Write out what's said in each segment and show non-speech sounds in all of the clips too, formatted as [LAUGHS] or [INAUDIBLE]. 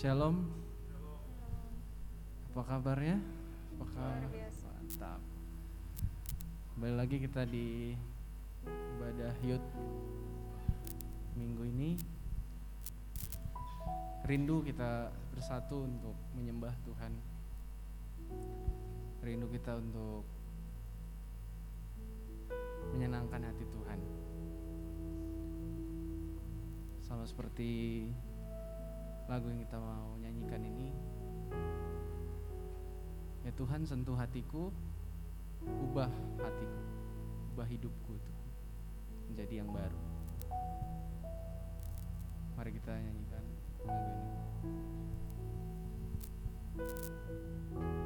Shalom. Apa kabarnya? Luar biasa. mantap? Kembali lagi kita di ibadah Yud minggu ini. Rindu kita bersatu untuk menyembah Tuhan. Rindu kita untuk menyenangkan hati Tuhan. Sama seperti lagu yang kita mau nyanyikan ini. Ya Tuhan sentuh hatiku, ubah hatiku, ubah hidupku itu menjadi yang baru. Mari kita nyanyikan lagu ini. Betapa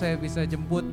saya bisa jemput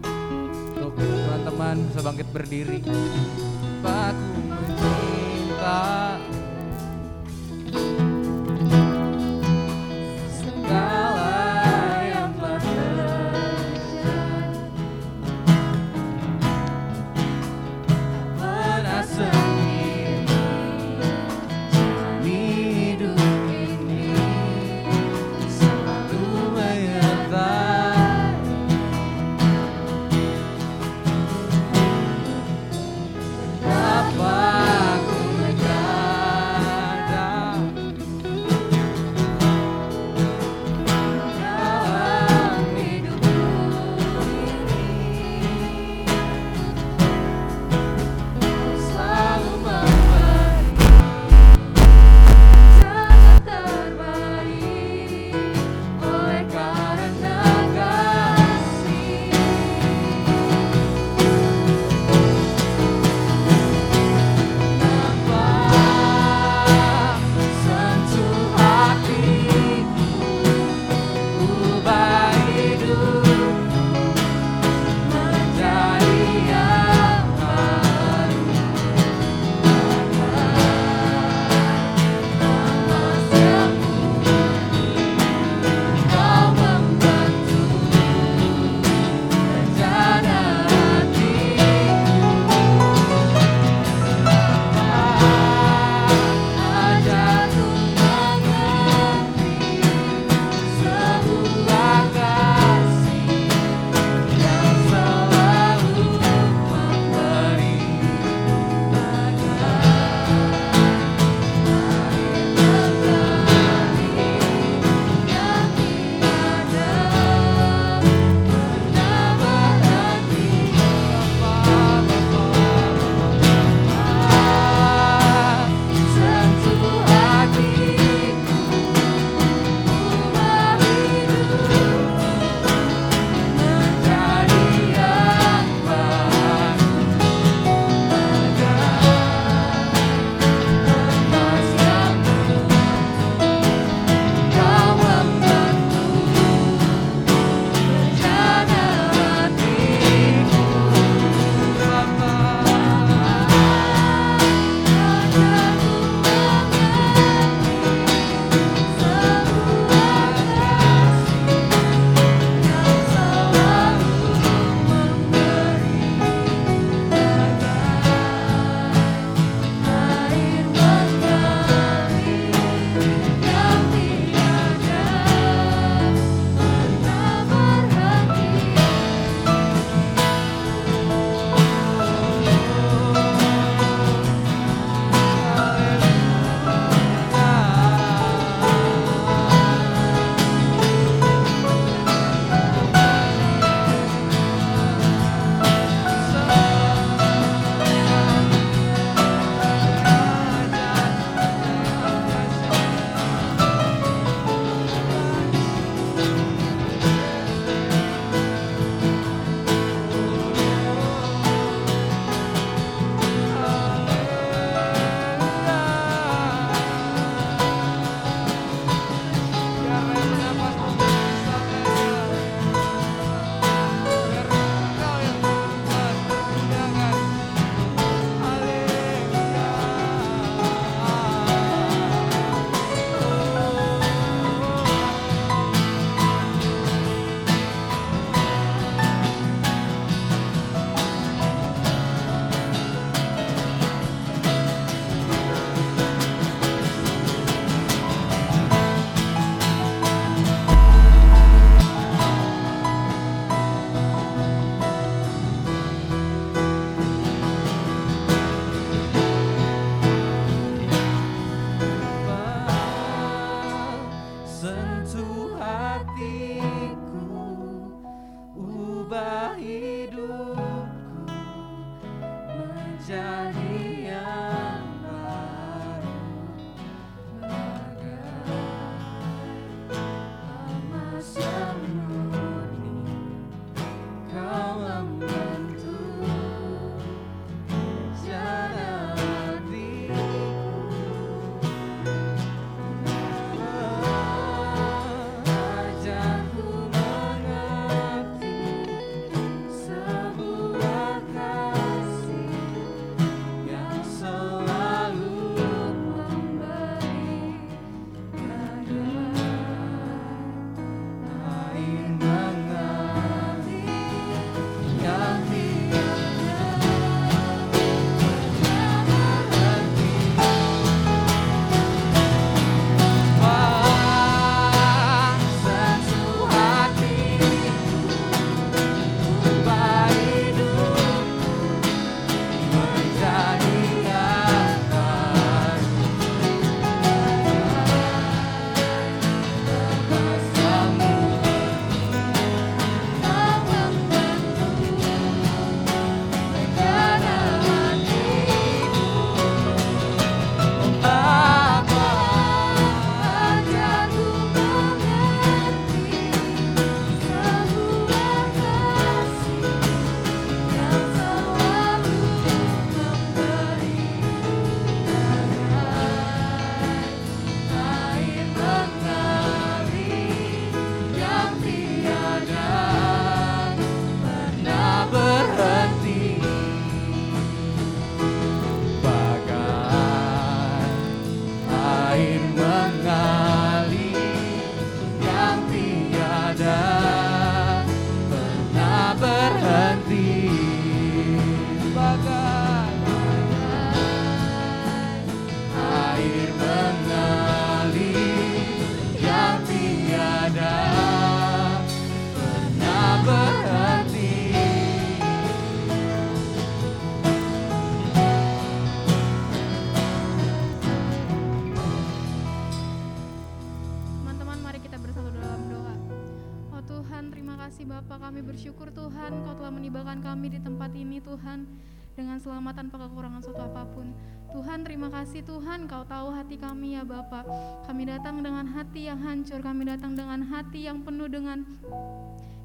kasih Tuhan Kau tahu hati kami ya Bapak. Kami datang dengan hati yang hancur, kami datang dengan hati yang penuh dengan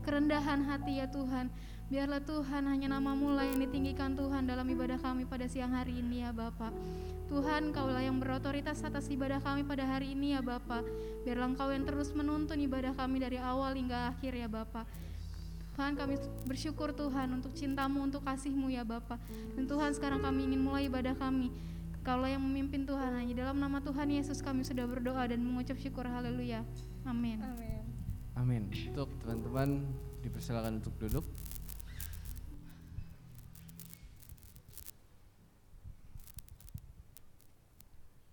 kerendahan hati ya Tuhan. Biarlah Tuhan hanya nama mula yang ditinggikan Tuhan dalam ibadah kami pada siang hari ini ya Bapak. Tuhan Kaulah yang berotoritas atas ibadah kami pada hari ini ya Bapak. Biarlah Engkau yang terus menuntun ibadah kami dari awal hingga akhir ya Bapak. Tuhan kami bersyukur Tuhan untuk cintamu, untuk kasihmu ya Bapak. Dan Tuhan sekarang kami ingin mulai ibadah kami Kaulah yang memimpin Tuhan hanya dalam nama Tuhan Yesus kami sudah berdoa dan mengucap syukur haleluya. Amin. Amin. Amin. Untuk teman-teman dipersilakan untuk duduk.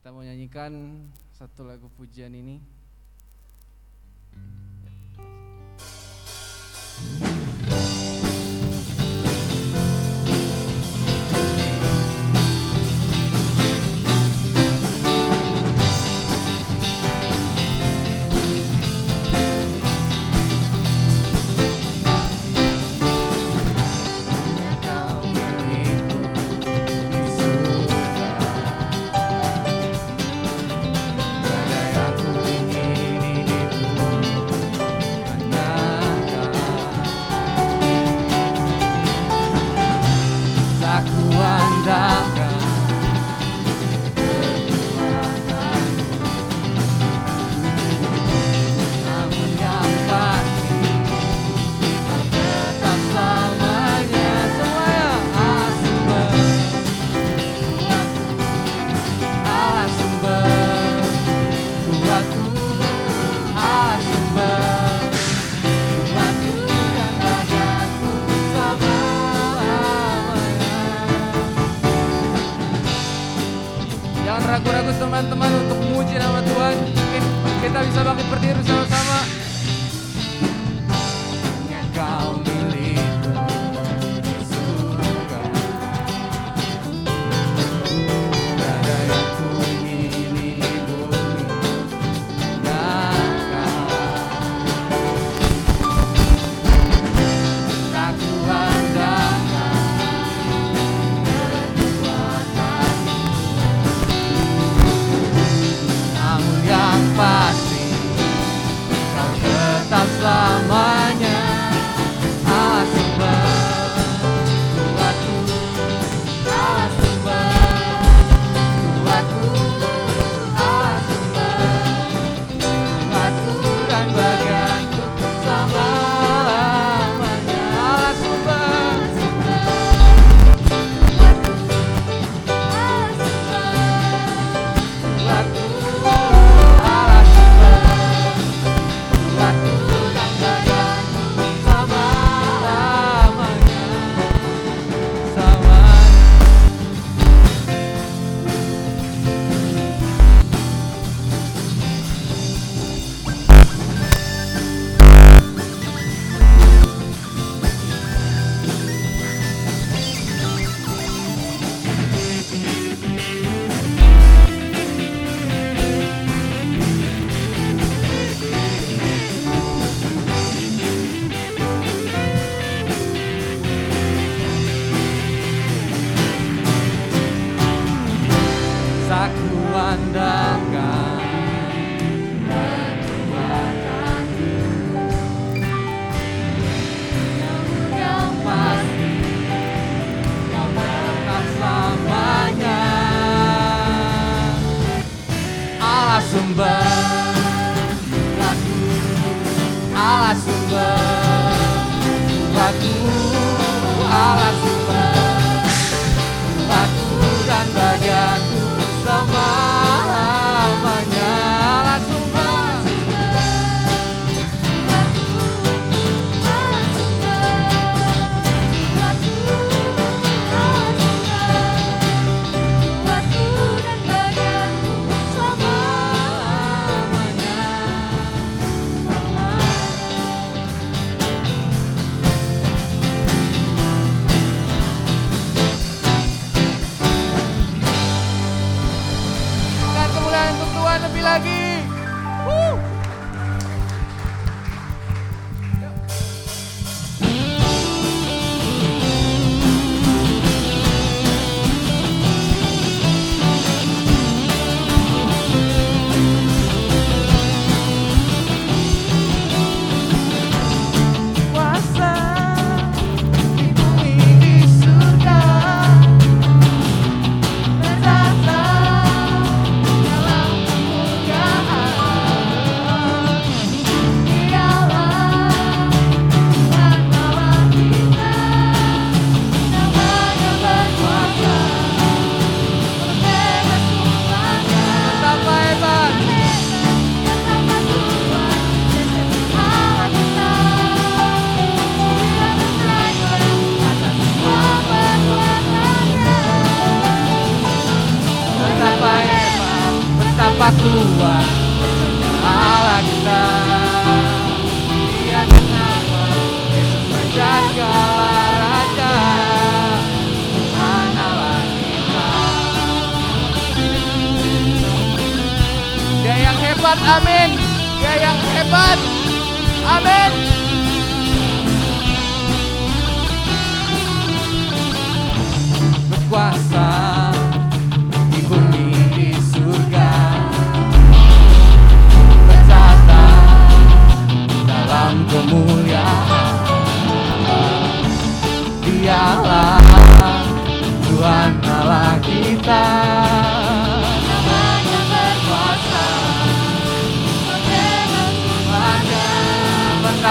Kita mau nyanyikan satu lagu pujian ini.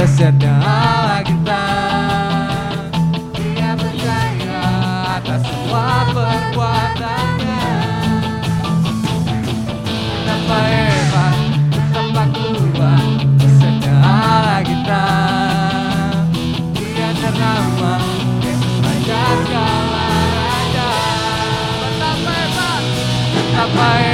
Dahsyatnya Allah kita Dia percaya atas semua perbuatannya. Tanpa hebat, tanpa kuat Dahsyatnya Allah kita Dia ternama Yesus Raja Kala Raja Tanpa hebat, tanpa hebat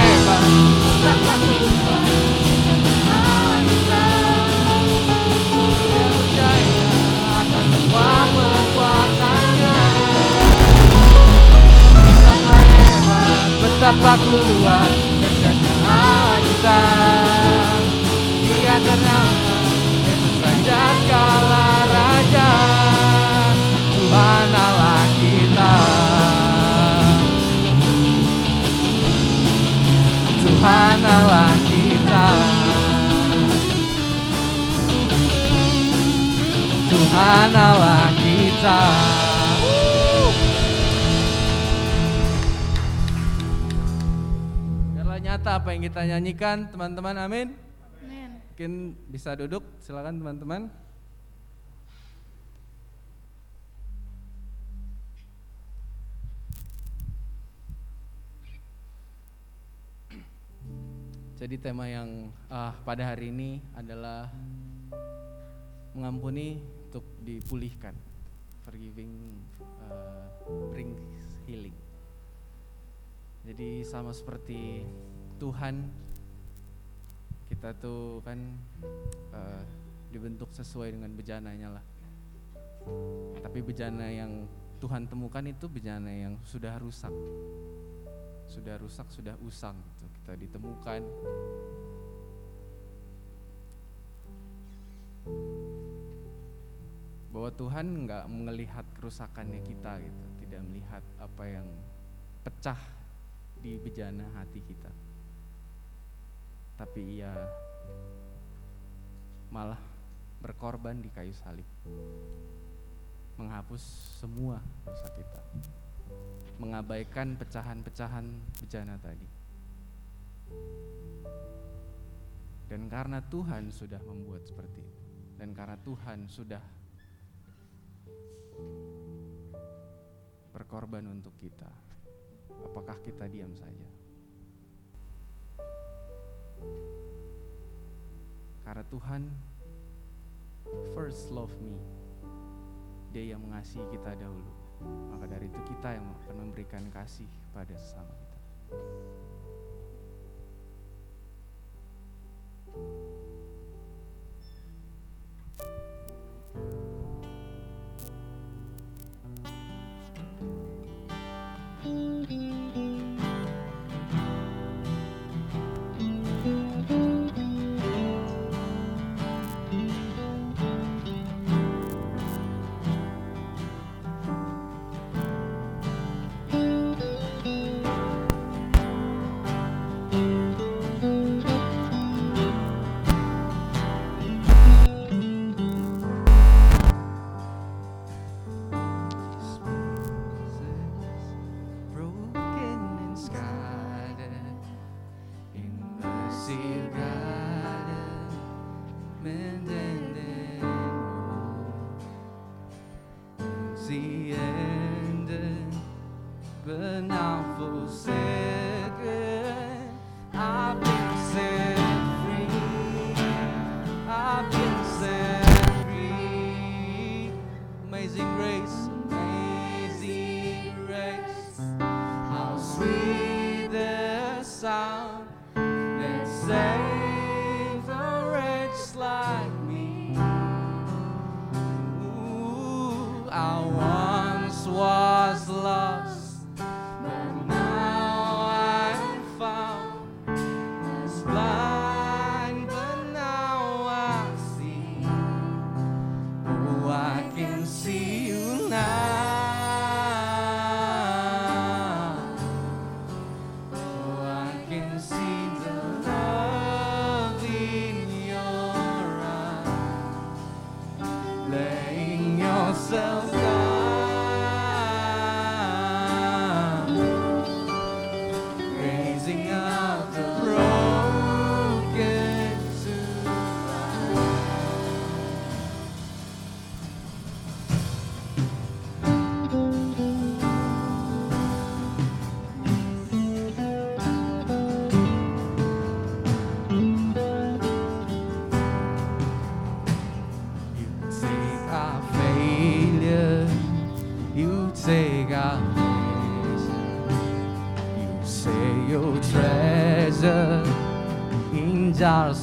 apa kuat kerjaan kita Dia ternama Yesus Raja segala Raja Tuhan Allah kita. Tuhan Allah kita. Tuhan Allah kita kita nyanyikan teman-teman amin Amin. Mungkin bisa duduk silakan teman-teman Jadi tema yang ah, pada hari ini adalah mengampuni untuk dipulihkan. Forgiving uh, brings healing. Jadi sama seperti Tuhan kita tuh kan uh, dibentuk sesuai dengan bejananya lah. Tapi bejana yang Tuhan temukan itu bejana yang sudah rusak. Sudah rusak, sudah usang gitu. Kita ditemukan bahwa Tuhan nggak melihat kerusakannya kita gitu, tidak melihat apa yang pecah di bejana hati kita. Tapi ia malah berkorban di kayu salib. Menghapus semua dosa kita. Mengabaikan pecahan-pecahan bejana tadi. Dan karena Tuhan sudah membuat seperti itu, dan karena Tuhan sudah berkorban untuk kita, apakah kita diam saja? Karena Tuhan first love me, Dia yang mengasihi kita dahulu. Maka dari itu kita yang akan memberikan kasih kepada sesama kita. broken Amazing. rain.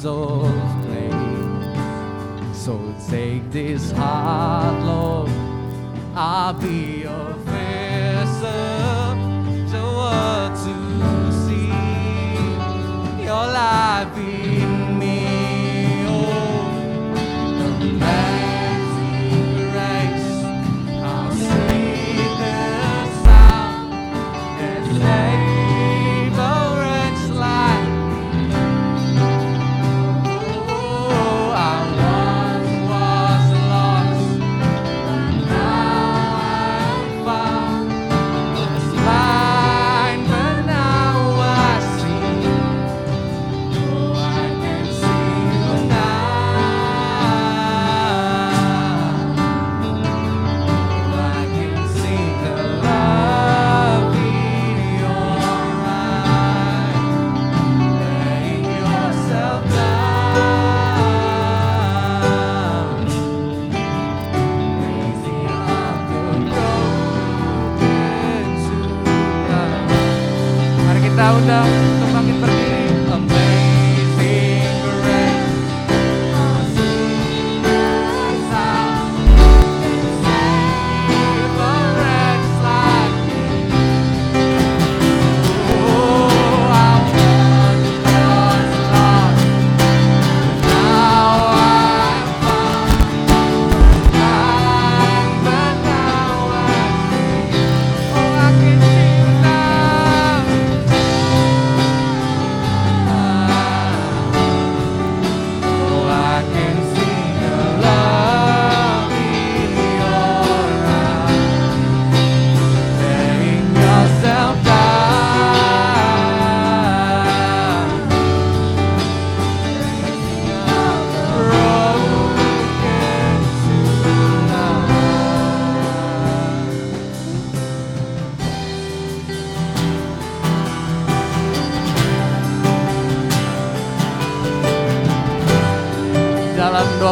soul.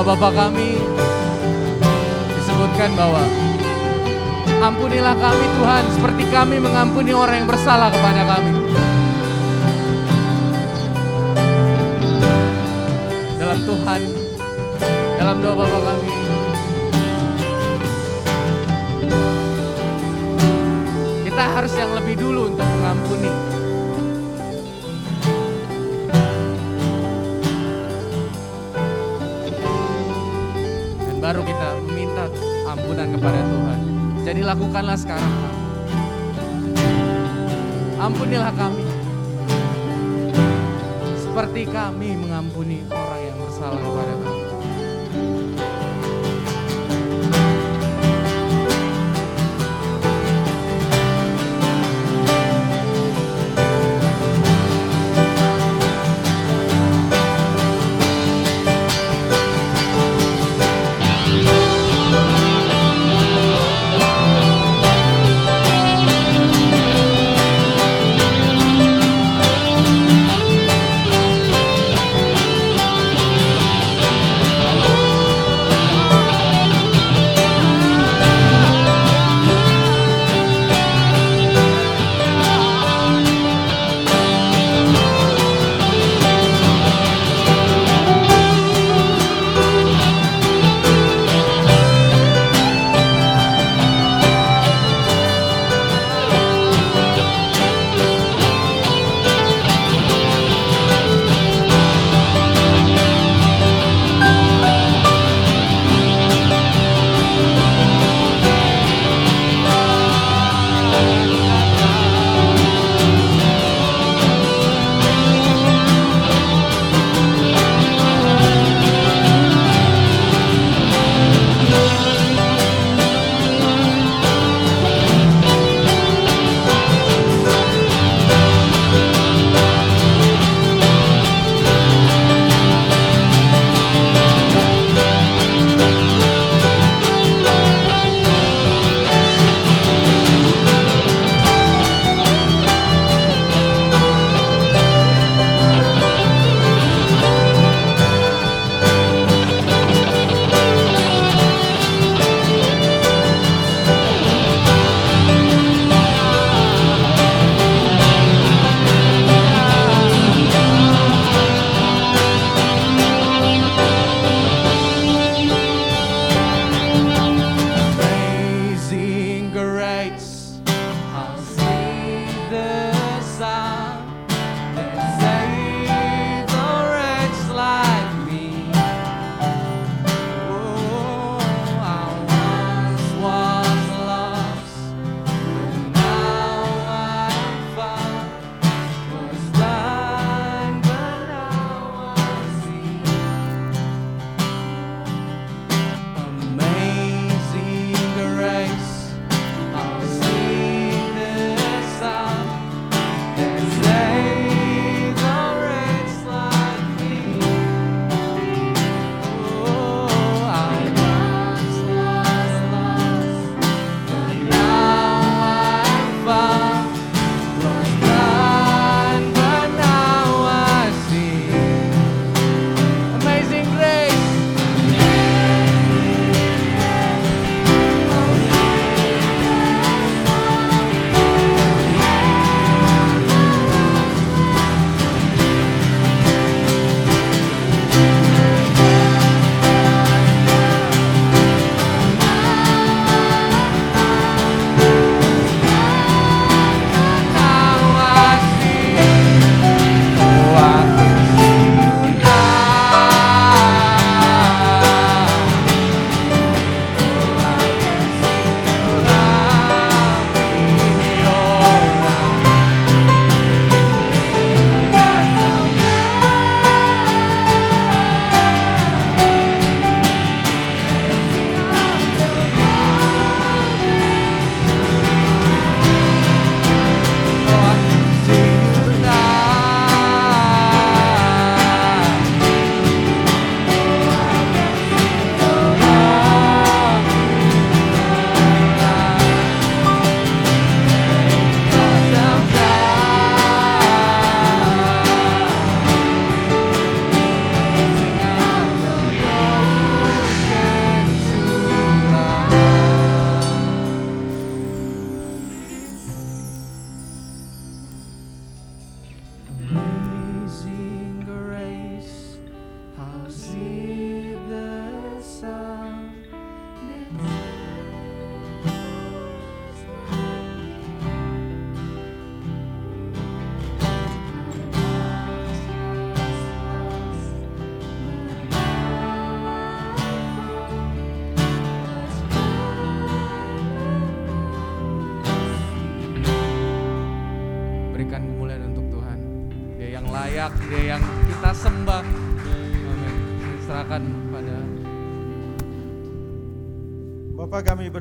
Doa Bapa kami disebutkan bahwa ampunilah kami Tuhan seperti kami mengampuni orang yang bersalah kepada kami. Dalam Tuhan, dalam doa Bapa kami, kita harus yang lebih dulu untuk mengampuni. Ampunan kepada Tuhan. Jadi lakukanlah sekarang. Ampunilah kami. Seperti kami mengampuni orang yang bersalah kepada kami.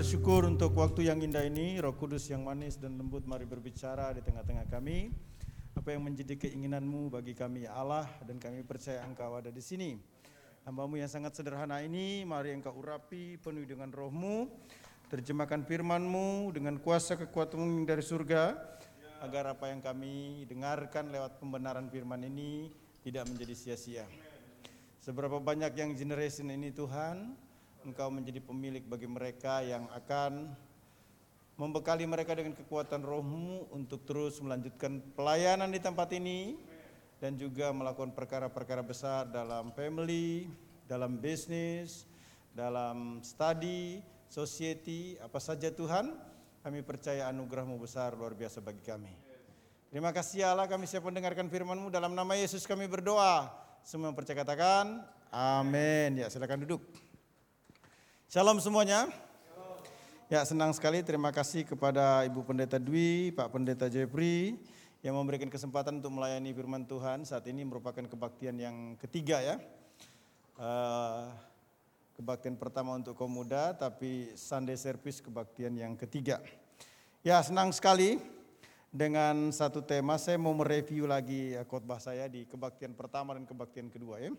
Bersyukur untuk waktu yang indah ini, Roh Kudus yang manis dan lembut mari berbicara di tengah-tengah kami. Apa yang menjadi keinginanmu bagi kami Allah dan kami percaya Engkau ada di sini. Hambamu yang sangat sederhana ini, mari Engkau urapi penuhi dengan rohmu, terjemahkan firmanmu dengan kuasa kekuatanmu dari surga, agar apa yang kami dengarkan lewat pembenaran firman ini tidak menjadi sia-sia. Seberapa banyak yang generation ini Tuhan, Engkau menjadi pemilik bagi mereka yang akan membekali mereka dengan kekuatan rohmu untuk terus melanjutkan pelayanan di tempat ini dan juga melakukan perkara-perkara besar dalam family, dalam bisnis, dalam study, society, apa saja Tuhan, kami percaya anugerahmu besar luar biasa bagi kami. Terima kasih ya Allah kami siap mendengarkan firmanmu dalam nama Yesus kami berdoa. Semua yang percaya katakan amin. Ya silakan duduk. Shalom semuanya. Ya senang sekali terima kasih kepada Ibu Pendeta Dwi, Pak Pendeta Jeffrey yang memberikan kesempatan untuk melayani firman Tuhan. Saat ini merupakan kebaktian yang ketiga ya. Uh, kebaktian pertama untuk kaum muda, tapi Sunday service kebaktian yang ketiga. Ya senang sekali dengan satu tema saya mau mereview lagi khotbah saya di kebaktian pertama dan kebaktian kedua ya.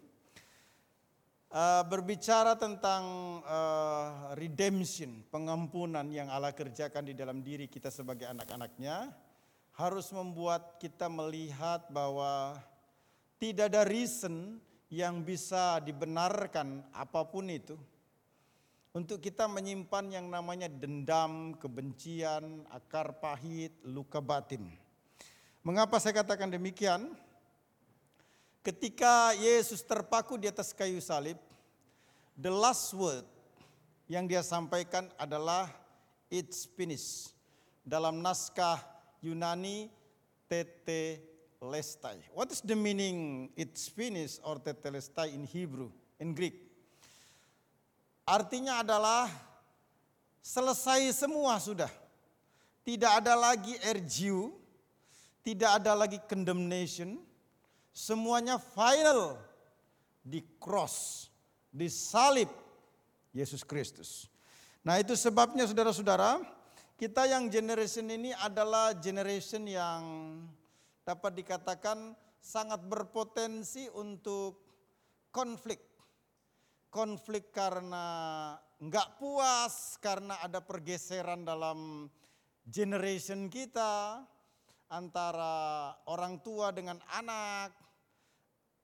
Uh, berbicara tentang uh, redemption, pengampunan yang Allah kerjakan di dalam diri kita sebagai anak-anaknya, harus membuat kita melihat bahwa tidak ada reason yang bisa dibenarkan apa pun itu untuk kita menyimpan yang namanya dendam, kebencian, akar pahit, luka batin. Mengapa saya katakan demikian? Ketika Yesus terpaku di atas kayu salib, the last word yang dia sampaikan adalah it's finished. Dalam naskah Yunani tete lestai. What is the meaning it's finished or tete lestai in Hebrew, in Greek? Artinya adalah selesai semua sudah. Tidak ada lagi ergiu, tidak ada lagi condemnation, Semuanya final di cross, di salib Yesus Kristus. Nah itu sebabnya saudara-saudara, kita yang generation ini adalah generation yang dapat dikatakan sangat berpotensi untuk konflik. Konflik karena nggak puas, karena ada pergeseran dalam generation kita, antara orang tua dengan anak,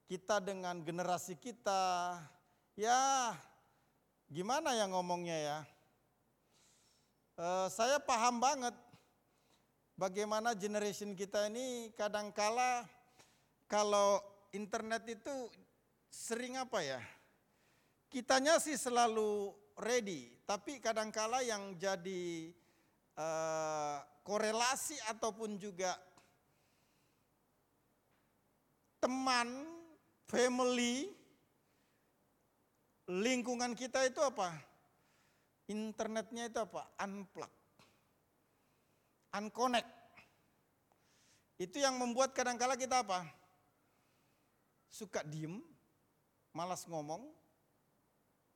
kita dengan generasi kita. Ya, gimana ya ngomongnya ya? Uh, saya paham banget bagaimana generation kita ini kadangkala kalau internet itu sering apa ya? Kitanya sih selalu ready, tapi kadangkala yang jadi uh, korelasi ataupun juga teman, family, lingkungan kita itu apa? Internetnya itu apa? Unplug. Unconnect. Itu yang membuat kadangkala kita apa? Suka diem, malas ngomong,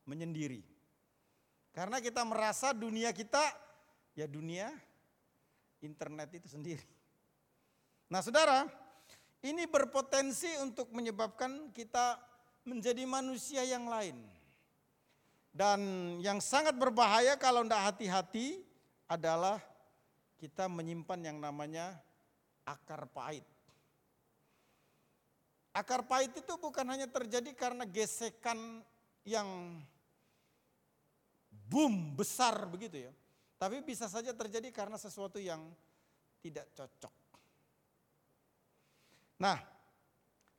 menyendiri. Karena kita merasa dunia kita ya dunia internet itu sendiri. Nah saudara, ini berpotensi untuk menyebabkan kita menjadi manusia yang lain. Dan yang sangat berbahaya kalau tidak hati-hati adalah kita menyimpan yang namanya akar pahit. Akar pahit itu bukan hanya terjadi karena gesekan yang boom besar begitu ya. Tapi bisa saja terjadi karena sesuatu yang tidak cocok. Nah,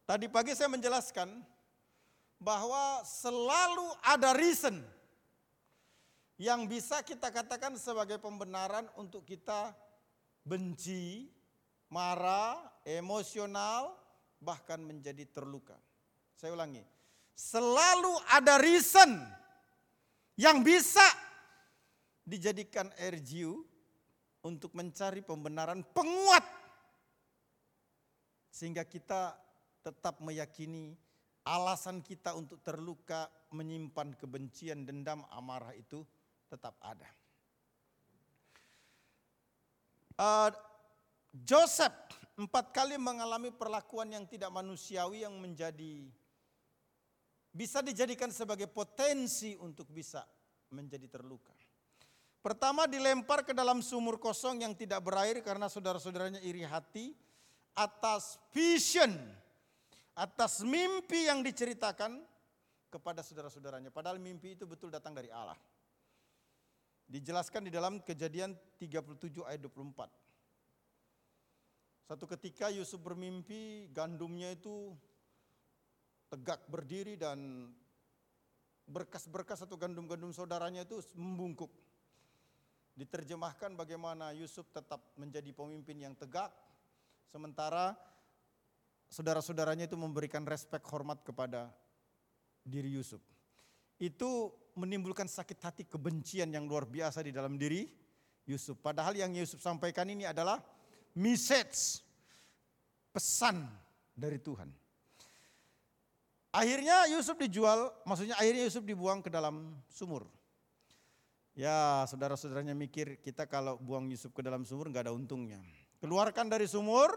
tadi pagi saya menjelaskan bahwa selalu ada reason yang bisa kita katakan sebagai pembenaran untuk kita benci, marah, emosional, bahkan menjadi terluka. Saya ulangi, selalu ada reason yang bisa dijadikan RGU untuk mencari pembenaran penguat sehingga kita tetap meyakini alasan kita untuk terluka, menyimpan kebencian, dendam, amarah itu tetap ada. Uh, Joseph empat kali mengalami perlakuan yang tidak manusiawi yang menjadi bisa dijadikan sebagai potensi untuk bisa menjadi terluka. Pertama dilempar ke dalam sumur kosong yang tidak berair karena saudara-saudaranya iri hati atas vision, atas mimpi yang diceritakan kepada saudara-saudaranya. Padahal mimpi itu betul datang dari Allah. Dijelaskan di dalam kejadian 37 ayat 24. Satu ketika Yusuf bermimpi gandumnya itu tegak berdiri dan berkas-berkas atau gandum-gandum saudaranya itu membungkuk. Diterjemahkan bagaimana Yusuf tetap menjadi pemimpin yang tegak, sementara saudara-saudaranya itu memberikan respek hormat kepada diri Yusuf. Itu menimbulkan sakit hati kebencian yang luar biasa di dalam diri Yusuf. Padahal yang Yusuf sampaikan ini adalah message, pesan dari Tuhan. Akhirnya Yusuf dijual, maksudnya akhirnya Yusuf dibuang ke dalam sumur. Ya saudara-saudaranya mikir kita kalau buang Yusuf ke dalam sumur nggak ada untungnya. Keluarkan dari sumur,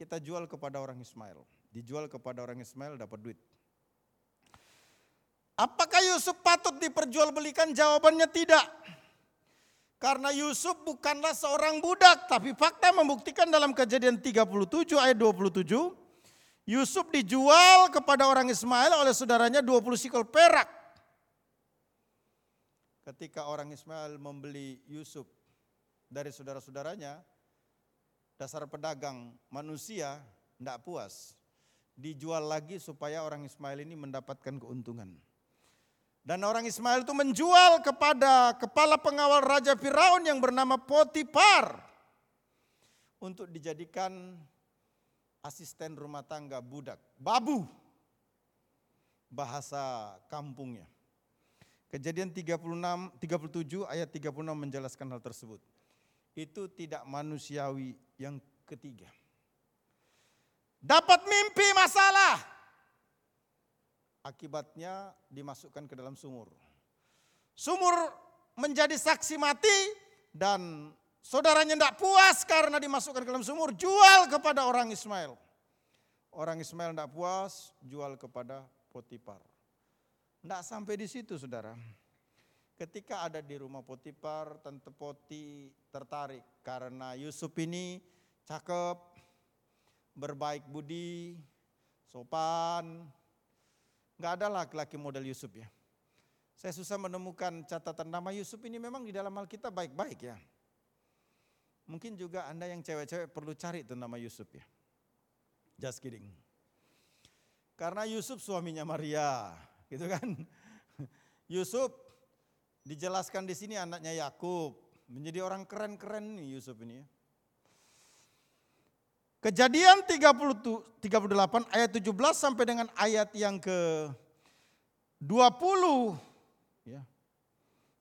kita jual kepada orang Ismail. Dijual kepada orang Ismail dapat duit. Apakah Yusuf patut diperjualbelikan? Jawabannya tidak. Karena Yusuf bukanlah seorang budak, tapi fakta membuktikan dalam kejadian 37 ayat 27, Yusuf dijual kepada orang Ismail oleh saudaranya 20 sikol perak ketika orang Ismail membeli Yusuf dari saudara-saudaranya, dasar pedagang manusia tidak puas. Dijual lagi supaya orang Ismail ini mendapatkan keuntungan. Dan orang Ismail itu menjual kepada kepala pengawal Raja Firaun yang bernama Potifar. Untuk dijadikan asisten rumah tangga budak. Babu. Bahasa kampungnya. Kejadian 36, 37 ayat 36 menjelaskan hal tersebut. Itu tidak manusiawi yang ketiga. Dapat mimpi masalah. Akibatnya dimasukkan ke dalam sumur. Sumur menjadi saksi mati dan saudaranya tidak puas karena dimasukkan ke dalam sumur. Jual kepada orang Ismail. Orang Ismail tidak puas, jual kepada Potiphar. Tidak sampai di situ saudara. Ketika ada di rumah Potifar, Tante Poti tertarik karena Yusuf ini cakep, berbaik budi, sopan. Nggak ada laki-laki model Yusuf ya. Saya susah menemukan catatan nama Yusuf ini memang di dalam Alkitab baik-baik ya. Mungkin juga Anda yang cewek-cewek perlu cari itu nama Yusuf ya. Just kidding. Karena Yusuf suaminya Maria, gitu kan. [LAUGHS] Yusuf dijelaskan di sini anaknya Yakub, menjadi orang keren-keren nih Yusuf ini ya. Kejadian 30, 38 ayat 17 sampai dengan ayat yang ke 20 ya.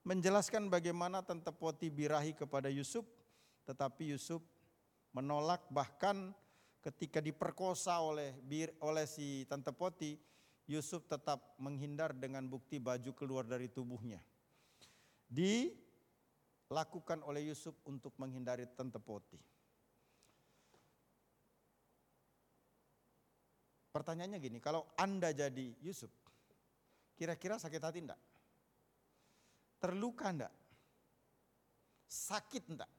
Menjelaskan bagaimana tante Poti birahi kepada Yusuf tetapi Yusuf menolak bahkan ketika diperkosa oleh oleh si tante Poti Yusuf tetap menghindar dengan bukti baju keluar dari tubuhnya. Dilakukan oleh Yusuf untuk menghindari tante poti. Pertanyaannya gini, kalau Anda jadi Yusuf, kira-kira sakit hati enggak? Terluka enggak? Sakit enggak?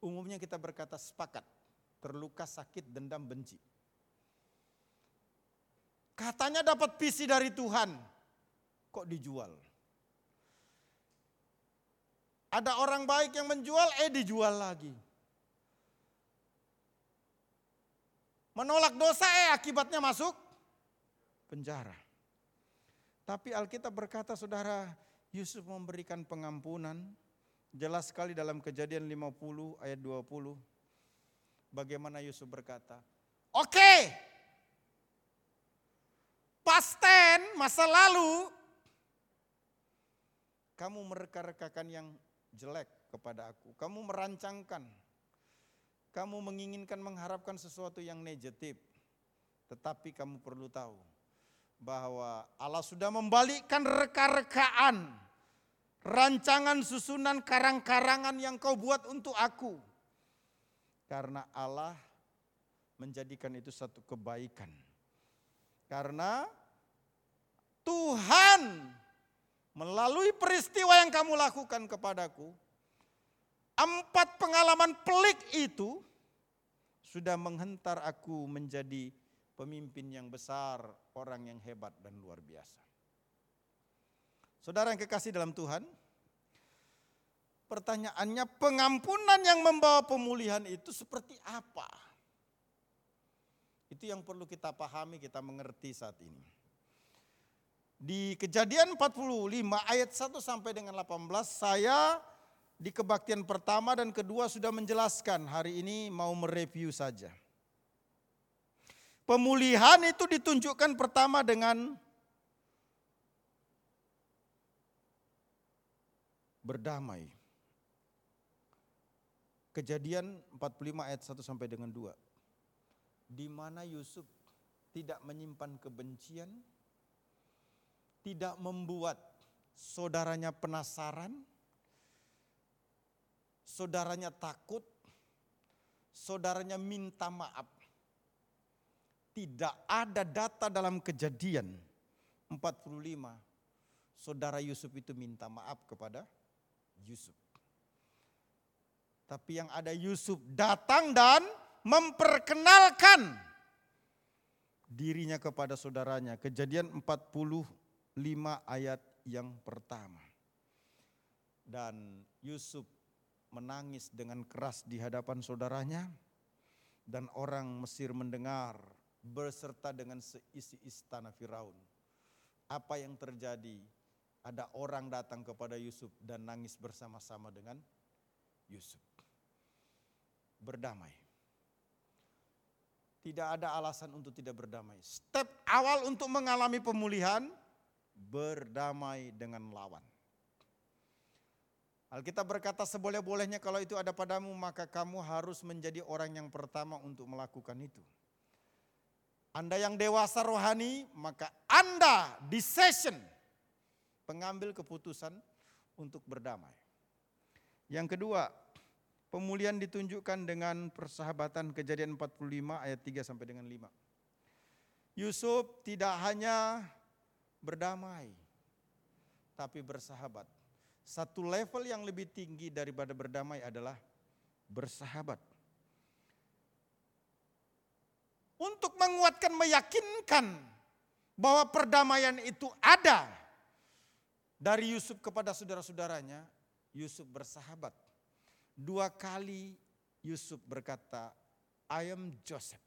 Umumnya kita berkata sepakat, terluka, sakit, dendam, benci. Katanya dapat visi dari Tuhan. Kok dijual? Ada orang baik yang menjual, eh dijual lagi. Menolak dosa, eh akibatnya masuk penjara. Tapi Alkitab berkata saudara, Yusuf memberikan pengampunan. Jelas sekali dalam kejadian 50 ayat 20. Bagaimana Yusuf berkata, oke okay, Pasten masa lalu kamu mereka-rekakan yang jelek kepada aku. Kamu merancangkan. Kamu menginginkan mengharapkan sesuatu yang negatif. Tetapi kamu perlu tahu bahwa Allah sudah membalikkan reka-rekaan, rancangan susunan karang-karangan yang kau buat untuk aku. Karena Allah menjadikan itu satu kebaikan. Karena Tuhan melalui peristiwa yang kamu lakukan kepadaku, empat pengalaman pelik itu sudah menghentar aku menjadi pemimpin yang besar, orang yang hebat dan luar biasa. Saudara yang kekasih dalam Tuhan, pertanyaannya pengampunan yang membawa pemulihan itu seperti apa? Itu yang perlu kita pahami, kita mengerti saat ini. Di kejadian 45 ayat 1 sampai dengan 18 saya di kebaktian pertama dan kedua sudah menjelaskan. Hari ini mau mereview saja. Pemulihan itu ditunjukkan pertama dengan berdamai. Kejadian 45 ayat 1 sampai dengan 2. Di mana Yusuf tidak menyimpan kebencian, tidak membuat saudaranya penasaran, saudaranya takut, saudaranya minta maaf tidak ada data dalam kejadian 45 saudara Yusuf itu minta maaf kepada Yusuf. Tapi yang ada Yusuf datang dan memperkenalkan dirinya kepada saudaranya. Kejadian 45 ayat yang pertama. Dan Yusuf menangis dengan keras di hadapan saudaranya dan orang Mesir mendengar berserta dengan seisi istana Firaun. Apa yang terjadi? Ada orang datang kepada Yusuf dan nangis bersama-sama dengan Yusuf. Berdamai. Tidak ada alasan untuk tidak berdamai. Step awal untuk mengalami pemulihan, berdamai dengan lawan. Alkitab berkata seboleh-bolehnya kalau itu ada padamu maka kamu harus menjadi orang yang pertama untuk melakukan itu. Anda yang dewasa rohani, maka Anda di session pengambil keputusan untuk berdamai. Yang kedua, pemulihan ditunjukkan dengan persahabatan kejadian 45 ayat 3 sampai dengan 5. Yusuf tidak hanya berdamai, tapi bersahabat. Satu level yang lebih tinggi daripada berdamai adalah bersahabat untuk menguatkan, meyakinkan bahwa perdamaian itu ada dari Yusuf kepada saudara-saudaranya, Yusuf bersahabat. Dua kali Yusuf berkata, I am Joseph.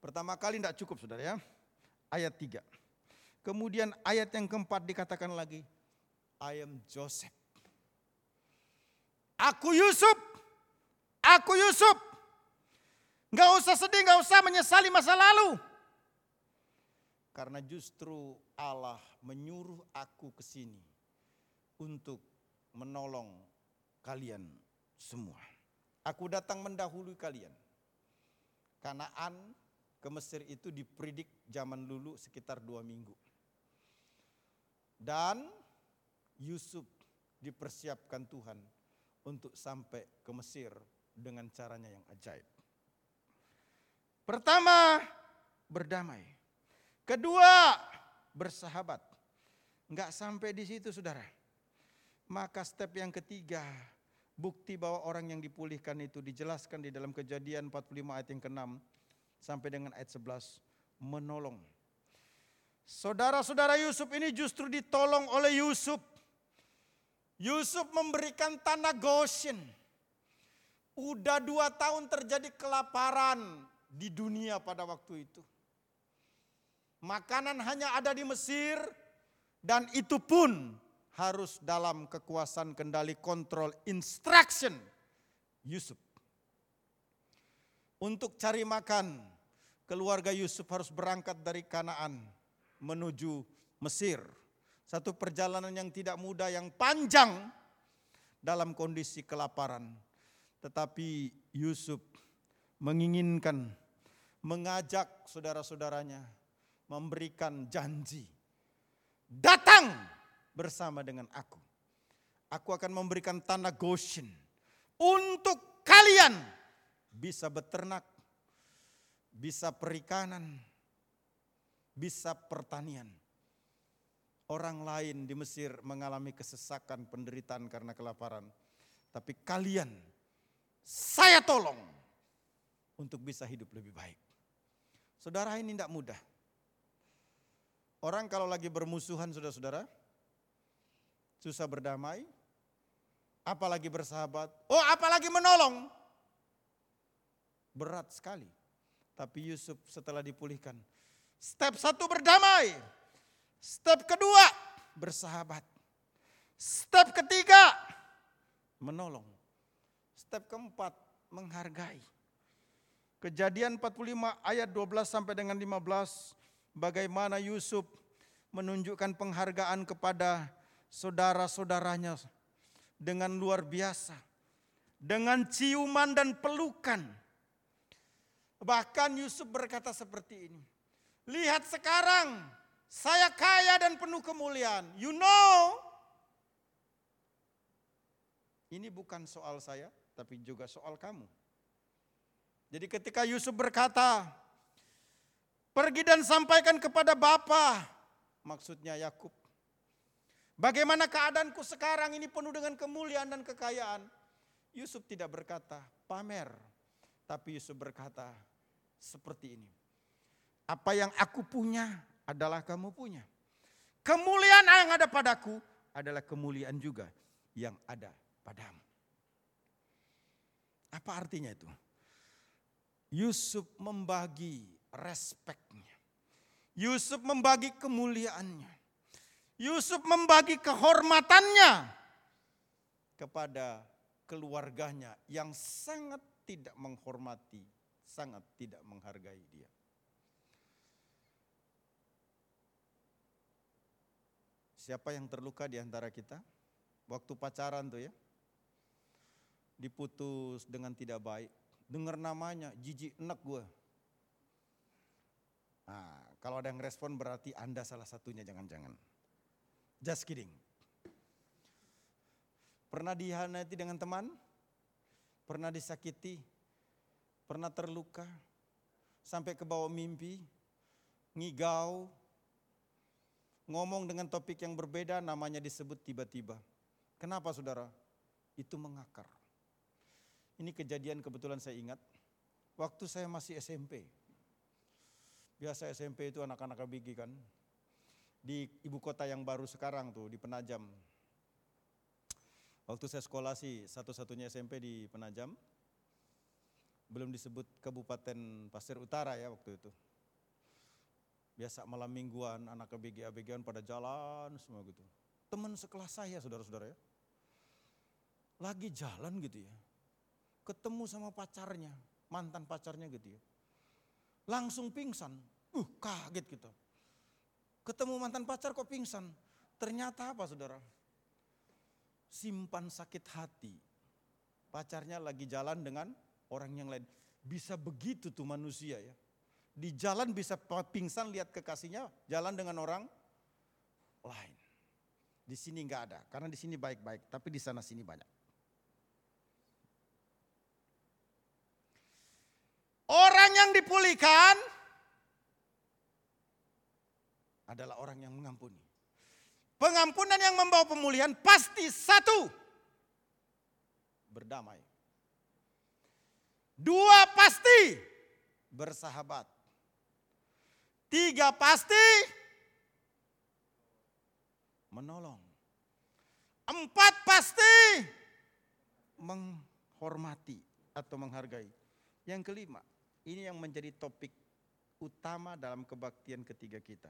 Pertama kali tidak cukup saudara ya, ayat tiga. Kemudian ayat yang keempat dikatakan lagi, I am Joseph. Aku Yusuf, aku Yusuf, Gak usah sedih, gak usah menyesali masa lalu. Karena justru Allah menyuruh aku ke sini untuk menolong kalian semua. Aku datang mendahului kalian. Kanaan ke Mesir itu dipredik zaman dulu sekitar dua minggu. Dan Yusuf dipersiapkan Tuhan untuk sampai ke Mesir dengan caranya yang ajaib. Pertama, berdamai. Kedua, bersahabat. Enggak sampai di situ saudara. Maka step yang ketiga, bukti bahwa orang yang dipulihkan itu dijelaskan di dalam kejadian 45 ayat yang ke-6 sampai dengan ayat 11, menolong. Saudara-saudara Yusuf ini justru ditolong oleh Yusuf. Yusuf memberikan tanah Goshen. Udah dua tahun terjadi kelaparan di dunia pada waktu itu. Makanan hanya ada di Mesir dan itu pun harus dalam kekuasaan kendali kontrol instruction Yusuf. Untuk cari makan, keluarga Yusuf harus berangkat dari Kanaan menuju Mesir. Satu perjalanan yang tidak mudah, yang panjang dalam kondisi kelaparan. Tetapi Yusuf menginginkan mengajak saudara-saudaranya memberikan janji. Datang bersama dengan aku. Aku akan memberikan tanah Goshen untuk kalian bisa beternak, bisa perikanan, bisa pertanian. Orang lain di Mesir mengalami kesesakan, penderitaan karena kelaparan. Tapi kalian, saya tolong untuk bisa hidup lebih baik. Saudara ini tidak mudah. Orang kalau lagi bermusuhan saudara-saudara, susah berdamai, apalagi bersahabat, oh apalagi menolong. Berat sekali. Tapi Yusuf setelah dipulihkan, step satu berdamai, Step kedua, bersahabat. Step ketiga, menolong. Step keempat, menghargai. Kejadian 45 ayat 12 sampai dengan 15, bagaimana Yusuf menunjukkan penghargaan kepada saudara-saudaranya dengan luar biasa. Dengan ciuman dan pelukan. Bahkan Yusuf berkata seperti ini. Lihat sekarang saya kaya dan penuh kemuliaan. You know, ini bukan soal saya, tapi juga soal kamu. Jadi ketika Yusuf berkata, pergi dan sampaikan kepada Bapa, maksudnya Yakub. Bagaimana keadaanku sekarang ini penuh dengan kemuliaan dan kekayaan. Yusuf tidak berkata pamer, tapi Yusuf berkata seperti ini. Apa yang aku punya adalah kamu punya. Kemuliaan yang ada padaku adalah kemuliaan juga yang ada padamu. Apa artinya itu? Yusuf membagi respeknya. Yusuf membagi kemuliaannya. Yusuf membagi kehormatannya kepada keluarganya yang sangat tidak menghormati, sangat tidak menghargai dia. Siapa yang terluka di antara kita? Waktu pacaran tuh ya. Diputus dengan tidak baik. Dengar namanya, jijik enak gue. Nah, kalau ada yang respon berarti Anda salah satunya jangan-jangan. Just kidding. Pernah dihianati dengan teman? Pernah disakiti? Pernah terluka? Sampai ke bawah mimpi? Ngigau? ngomong dengan topik yang berbeda namanya disebut tiba-tiba. Kenapa saudara? Itu mengakar. Ini kejadian kebetulan saya ingat. Waktu saya masih SMP. Biasa SMP itu anak-anak ABG kan. Di ibu kota yang baru sekarang tuh, di Penajam. Waktu saya sekolah sih satu-satunya SMP di Penajam. Belum disebut Kabupaten Pasir Utara ya waktu itu. Biasa malam mingguan anak ABG abg pada jalan semua gitu. Teman sekelas saya saudara-saudara ya. Lagi jalan gitu ya. Ketemu sama pacarnya, mantan pacarnya gitu ya. Langsung pingsan. Uh kaget gitu. Ketemu mantan pacar kok pingsan. Ternyata apa saudara? Simpan sakit hati. Pacarnya lagi jalan dengan orang yang lain. Bisa begitu tuh manusia ya di jalan bisa pingsan lihat kekasihnya jalan dengan orang lain. Di sini nggak ada, karena di sini baik-baik, tapi di sana sini banyak. Orang yang dipulihkan adalah orang yang mengampuni. Pengampunan yang membawa pemulihan pasti satu, berdamai. Dua pasti bersahabat. Tiga pasti menolong. Empat pasti menghormati atau menghargai. Yang kelima, ini yang menjadi topik utama dalam kebaktian ketiga kita.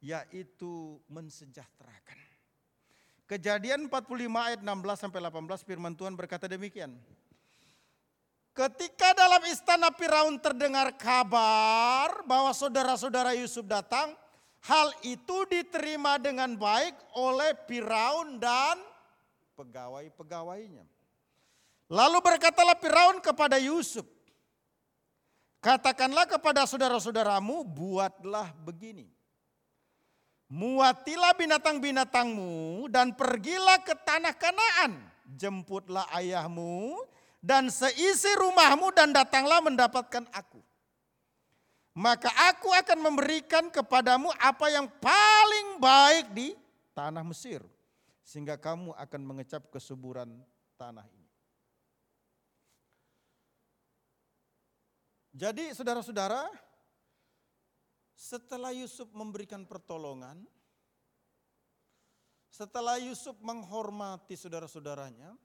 Yaitu mensejahterakan. Kejadian 45 ayat 16 sampai 18 firman Tuhan berkata demikian. Ketika dalam istana Firaun terdengar kabar bahwa saudara-saudara Yusuf datang, hal itu diterima dengan baik oleh Firaun dan pegawai-pegawainya. Lalu berkatalah Firaun kepada Yusuf, Katakanlah kepada saudara-saudaramu, buatlah begini. Muatilah binatang-binatangmu dan pergilah ke tanah Kanaan. Jemputlah ayahmu dan seisi rumahmu dan datanglah mendapatkan aku. Maka aku akan memberikan kepadamu apa yang paling baik di tanah Mesir. Sehingga kamu akan mengecap kesuburan tanah ini. Jadi saudara-saudara, setelah Yusuf memberikan pertolongan, setelah Yusuf menghormati saudara-saudaranya,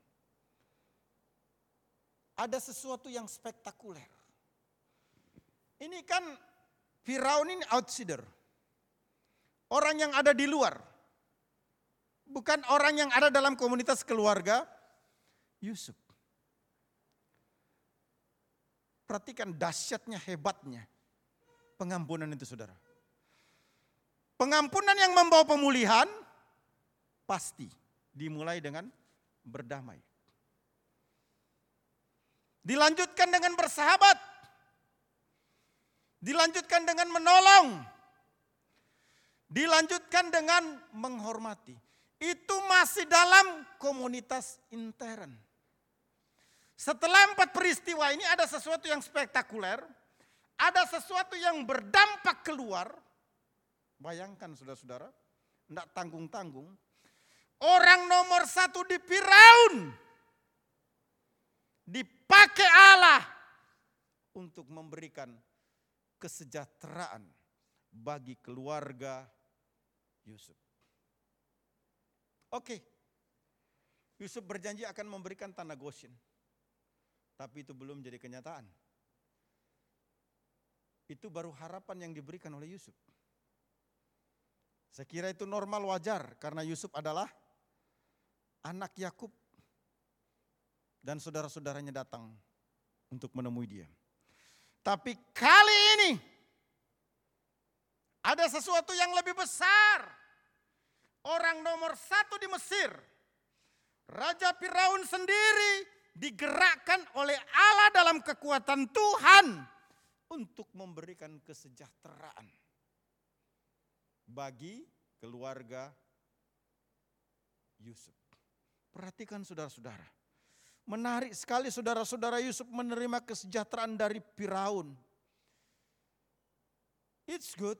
ada sesuatu yang spektakuler. Ini kan Firaun ini outsider. Orang yang ada di luar. Bukan orang yang ada dalam komunitas keluarga Yusuf. Perhatikan dahsyatnya, hebatnya pengampunan itu saudara. Pengampunan yang membawa pemulihan pasti dimulai dengan berdamai. Dilanjutkan dengan bersahabat. Dilanjutkan dengan menolong. Dilanjutkan dengan menghormati. Itu masih dalam komunitas intern. Setelah empat peristiwa ini ada sesuatu yang spektakuler ada sesuatu yang berdampak keluar, bayangkan saudara-saudara, tidak tanggung-tanggung, orang nomor satu di Firaun dipakai Allah untuk memberikan kesejahteraan bagi keluarga Yusuf. Oke, Yusuf berjanji akan memberikan tanah Goshen, tapi itu belum jadi kenyataan. Itu baru harapan yang diberikan oleh Yusuf. Saya kira itu normal wajar karena Yusuf adalah anak Yakub dan saudara-saudaranya datang untuk menemui dia. Tapi kali ini ada sesuatu yang lebih besar. Orang nomor satu di Mesir, Raja Firaun sendiri digerakkan oleh Allah dalam kekuatan Tuhan untuk memberikan kesejahteraan bagi keluarga Yusuf. Perhatikan saudara-saudara. Menarik sekali saudara-saudara Yusuf menerima kesejahteraan dari Firaun. It's good.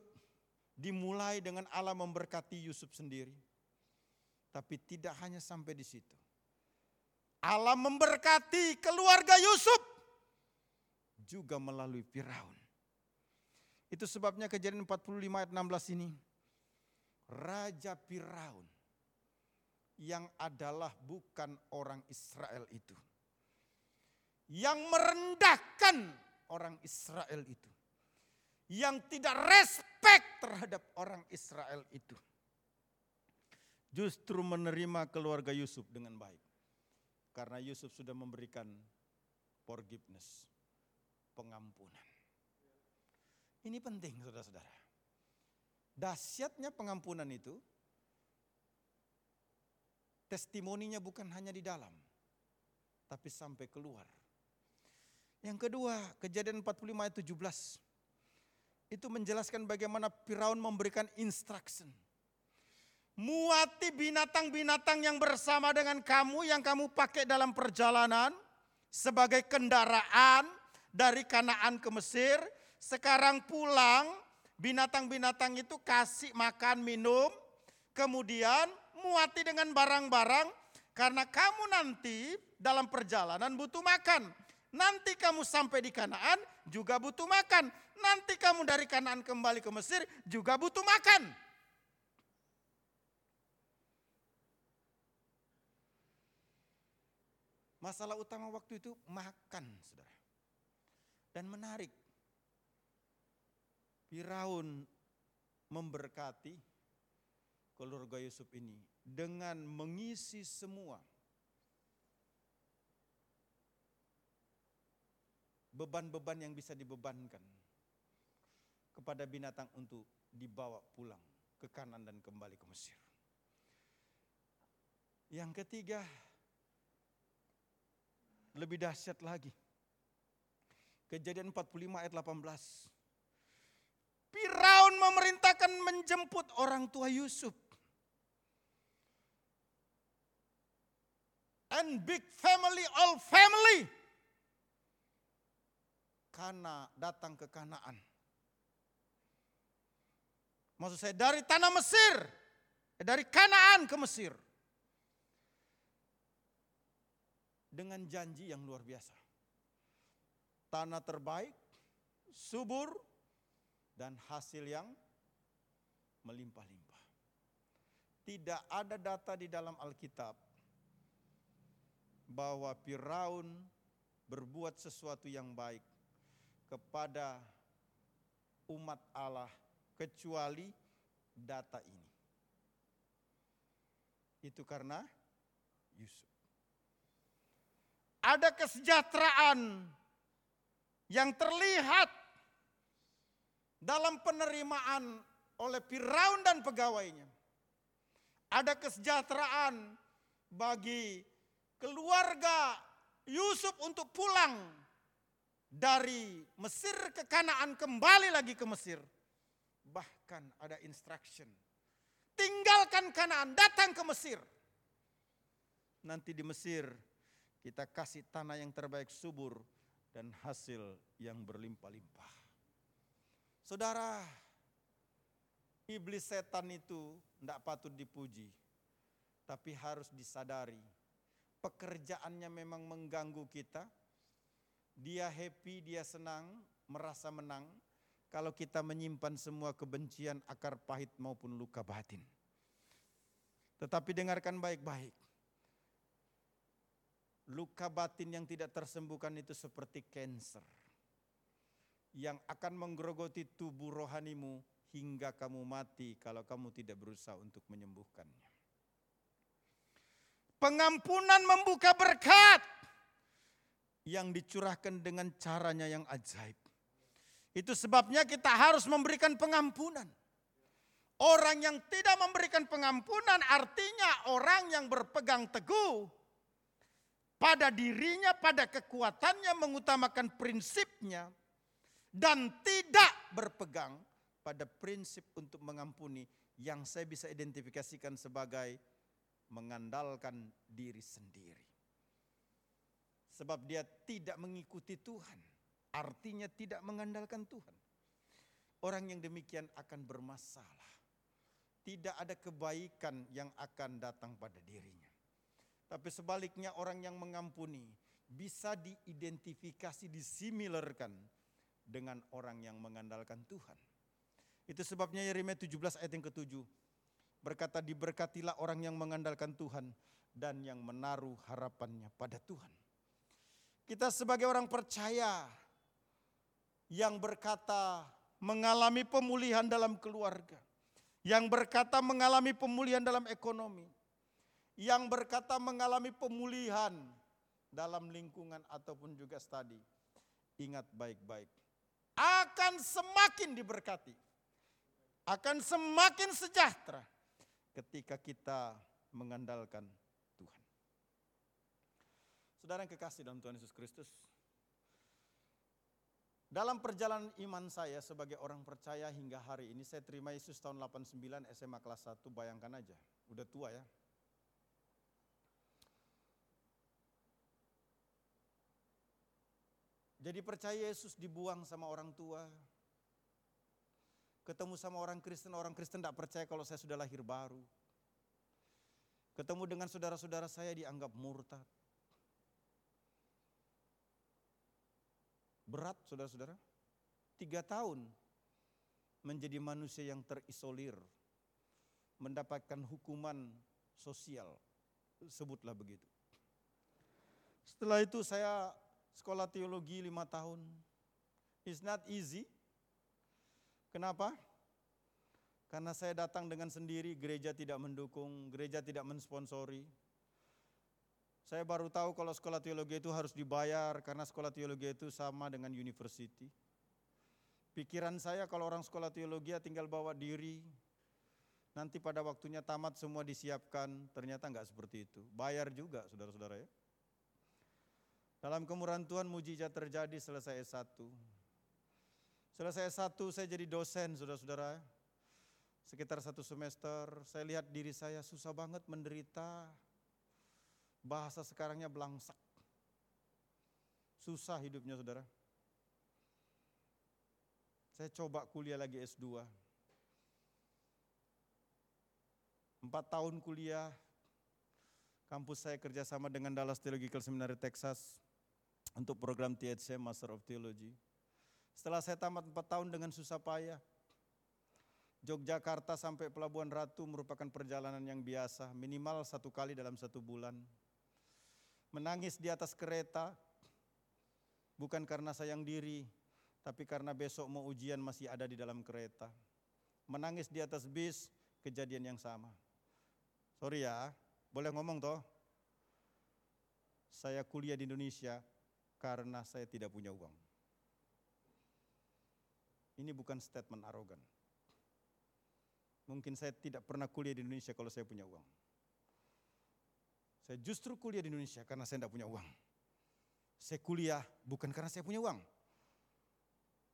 Dimulai dengan Allah memberkati Yusuf sendiri. Tapi tidak hanya sampai di situ. Allah memberkati keluarga Yusuf juga melalui Firaun. Itu sebabnya kejadian 45 ayat 16 ini. Raja Firaun yang adalah bukan orang Israel itu. Yang merendahkan orang Israel itu. Yang tidak respect terhadap orang Israel itu. Justru menerima keluarga Yusuf dengan baik. Karena Yusuf sudah memberikan forgiveness pengampunan. Ini penting saudara-saudara. Dahsyatnya pengampunan itu, testimoninya bukan hanya di dalam, tapi sampai keluar. Yang kedua, kejadian 45 ayat 17. Itu menjelaskan bagaimana Firaun memberikan instruction. Muati binatang-binatang yang bersama dengan kamu yang kamu pakai dalam perjalanan sebagai kendaraan dari Kanaan ke Mesir, sekarang pulang binatang-binatang itu kasih makan minum, kemudian muati dengan barang-barang karena kamu nanti dalam perjalanan butuh makan. Nanti kamu sampai di Kanaan juga butuh makan. Nanti kamu dari Kanaan kembali ke Mesir juga butuh makan. Masalah utama waktu itu makan, saudara. Dan menarik, Firaun memberkati keluarga Yusuf ini dengan mengisi semua beban-beban yang bisa dibebankan kepada binatang untuk dibawa pulang ke kanan dan kembali ke Mesir. Yang ketiga, lebih dahsyat lagi Kejadian 45 ayat 18. Firaun memerintahkan menjemput orang tua Yusuf. And big family, all family. Karena datang ke Kanaan. Maksud saya dari tanah Mesir, eh, dari Kanaan ke Mesir. Dengan janji yang luar biasa. Tanah terbaik, subur, dan hasil yang melimpah-limpah. Tidak ada data di dalam Alkitab bahwa Firaun berbuat sesuatu yang baik kepada umat Allah kecuali data ini. Itu karena Yusuf. Ada kesejahteraan yang terlihat dalam penerimaan oleh Firaun dan pegawainya. Ada kesejahteraan bagi keluarga Yusuf untuk pulang dari Mesir ke Kanaan kembali lagi ke Mesir. Bahkan ada instruction. Tinggalkan Kanaan, datang ke Mesir. Nanti di Mesir kita kasih tanah yang terbaik subur dan hasil yang berlimpah-limpah. Saudara, iblis setan itu tidak patut dipuji, tapi harus disadari. Pekerjaannya memang mengganggu kita, dia happy, dia senang, merasa menang. Kalau kita menyimpan semua kebencian, akar pahit maupun luka batin. Tetapi dengarkan baik-baik. Luka batin yang tidak tersembuhkan itu seperti cancer. Yang akan menggerogoti tubuh rohanimu hingga kamu mati kalau kamu tidak berusaha untuk menyembuhkannya. Pengampunan membuka berkat yang dicurahkan dengan caranya yang ajaib. Itu sebabnya kita harus memberikan pengampunan. Orang yang tidak memberikan pengampunan artinya orang yang berpegang teguh pada dirinya, pada kekuatannya mengutamakan prinsipnya dan tidak berpegang pada prinsip untuk mengampuni yang saya bisa identifikasikan sebagai mengandalkan diri sendiri. Sebab dia tidak mengikuti Tuhan. Artinya tidak mengandalkan Tuhan. Orang yang demikian akan bermasalah. Tidak ada kebaikan yang akan datang pada dirinya. Tapi sebaliknya orang yang mengampuni bisa diidentifikasi, disimilarkan dengan orang yang mengandalkan Tuhan. Itu sebabnya Yeremia 17 ayat yang ketujuh berkata diberkatilah orang yang mengandalkan Tuhan dan yang menaruh harapannya pada Tuhan. Kita sebagai orang percaya yang berkata mengalami pemulihan dalam keluarga, yang berkata mengalami pemulihan dalam ekonomi, yang berkata mengalami pemulihan dalam lingkungan ataupun juga studi. Ingat baik-baik, akan semakin diberkati, akan semakin sejahtera ketika kita mengandalkan Saudara yang kekasih dalam Tuhan Yesus Kristus. Dalam perjalanan iman saya sebagai orang percaya hingga hari ini, saya terima Yesus tahun 89 SMA kelas 1, bayangkan aja, udah tua ya. Jadi percaya Yesus dibuang sama orang tua, ketemu sama orang Kristen, orang Kristen tidak percaya kalau saya sudah lahir baru. Ketemu dengan saudara-saudara saya dianggap murtad. Berat saudara-saudara. Tiga tahun menjadi manusia yang terisolir. Mendapatkan hukuman sosial. Sebutlah begitu. Setelah itu saya sekolah teologi lima tahun. It's not easy. Kenapa? Karena saya datang dengan sendiri, gereja tidak mendukung, gereja tidak mensponsori. Saya baru tahu kalau sekolah teologi itu harus dibayar karena sekolah teologi itu sama dengan university. Pikiran saya kalau orang sekolah teologi ya tinggal bawa diri, nanti pada waktunya tamat semua disiapkan, ternyata nggak seperti itu. Bayar juga saudara-saudara ya. Dalam kemurahan Tuhan mujizat terjadi selesai S1. Selesai S1 saya jadi dosen saudara-saudara. Sekitar satu semester saya lihat diri saya susah banget menderita. Bahasa sekarangnya belangsak. Susah hidupnya saudara. Saya coba kuliah lagi S2. Empat tahun kuliah, kampus saya kerjasama dengan Dallas Theological Seminary Texas untuk program THC Master of Theology. Setelah saya tamat empat tahun dengan susah payah, Yogyakarta sampai Pelabuhan Ratu merupakan perjalanan yang biasa, minimal satu kali dalam satu bulan. Menangis di atas kereta, bukan karena sayang diri, tapi karena besok mau ujian masih ada di dalam kereta. Menangis di atas bis, kejadian yang sama. Sorry ya, boleh ngomong toh? Saya kuliah di Indonesia karena saya tidak punya uang. Ini bukan statement arogan. Mungkin saya tidak pernah kuliah di Indonesia kalau saya punya uang. Saya justru kuliah di Indonesia karena saya tidak punya uang. Saya kuliah bukan karena saya punya uang.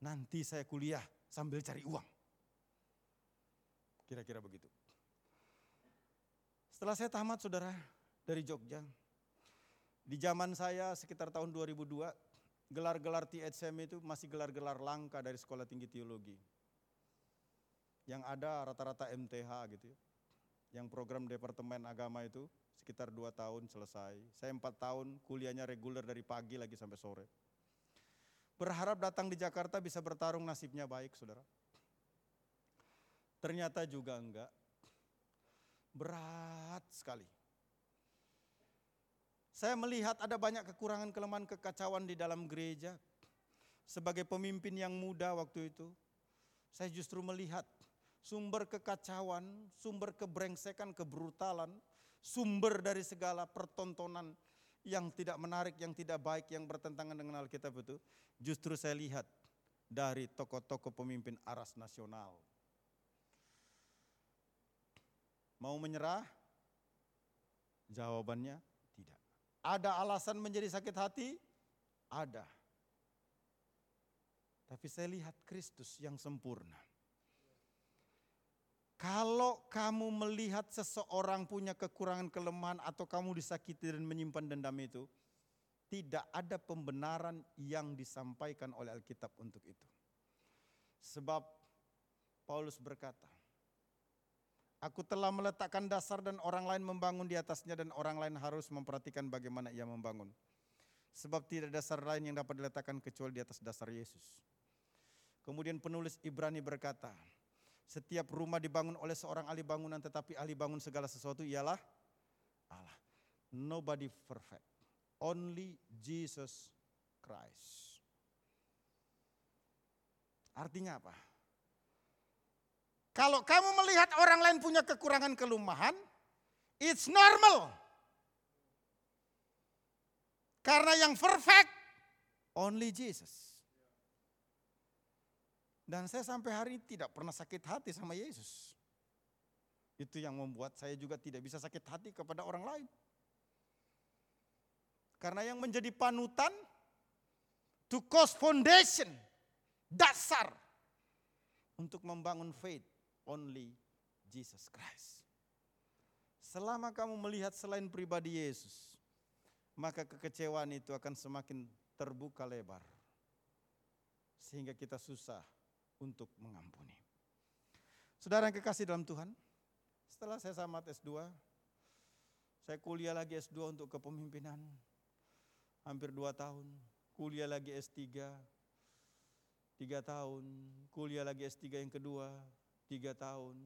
Nanti saya kuliah sambil cari uang. Kira-kira begitu. Setelah saya tamat saudara dari Jogja, di zaman saya sekitar tahun 2002, gelar-gelar THM itu masih gelar-gelar langka dari Sekolah Tinggi Teologi. Yang ada rata-rata MTH gitu ya. Yang program Departemen Agama itu sekitar dua tahun selesai. Saya empat tahun kuliahnya reguler dari pagi lagi sampai sore. Berharap datang di Jakarta bisa bertarung nasibnya baik saudara. Ternyata juga enggak. Berat sekali. Saya melihat ada banyak kekurangan, kelemahan, kekacauan di dalam gereja. Sebagai pemimpin yang muda waktu itu, saya justru melihat sumber kekacauan, sumber kebrengsekan, kebrutalan, sumber dari segala pertontonan yang tidak menarik, yang tidak baik, yang bertentangan dengan Alkitab itu, justru saya lihat dari tokoh-tokoh pemimpin aras nasional. Mau menyerah? Jawabannya ada alasan menjadi sakit hati? Ada. Tapi saya lihat Kristus yang sempurna. Kalau kamu melihat seseorang punya kekurangan kelemahan atau kamu disakiti dan menyimpan dendam itu, tidak ada pembenaran yang disampaikan oleh Alkitab untuk itu. Sebab Paulus berkata, Aku telah meletakkan dasar dan orang lain membangun di atasnya dan orang lain harus memperhatikan bagaimana ia membangun. Sebab tidak dasar lain yang dapat diletakkan kecuali di atas dasar Yesus. Kemudian penulis Ibrani berkata, setiap rumah dibangun oleh seorang ahli bangunan tetapi ahli bangun segala sesuatu ialah Allah. Nobody perfect. Only Jesus Christ. Artinya apa? Kalau kamu melihat orang lain punya kekurangan kelemahan, it's normal. Karena yang perfect, only Jesus. Dan saya sampai hari ini tidak pernah sakit hati sama Yesus. Itu yang membuat saya juga tidak bisa sakit hati kepada orang lain. Karena yang menjadi panutan, to cause foundation, dasar untuk membangun faith only Jesus Christ. Selama kamu melihat selain pribadi Yesus, maka kekecewaan itu akan semakin terbuka lebar. Sehingga kita susah untuk mengampuni. Saudara yang kekasih dalam Tuhan, setelah saya tamat S2, saya kuliah lagi S2 untuk kepemimpinan. Hampir dua tahun. Kuliah lagi S3, tiga tahun. Kuliah lagi S3 yang kedua, tiga tahun.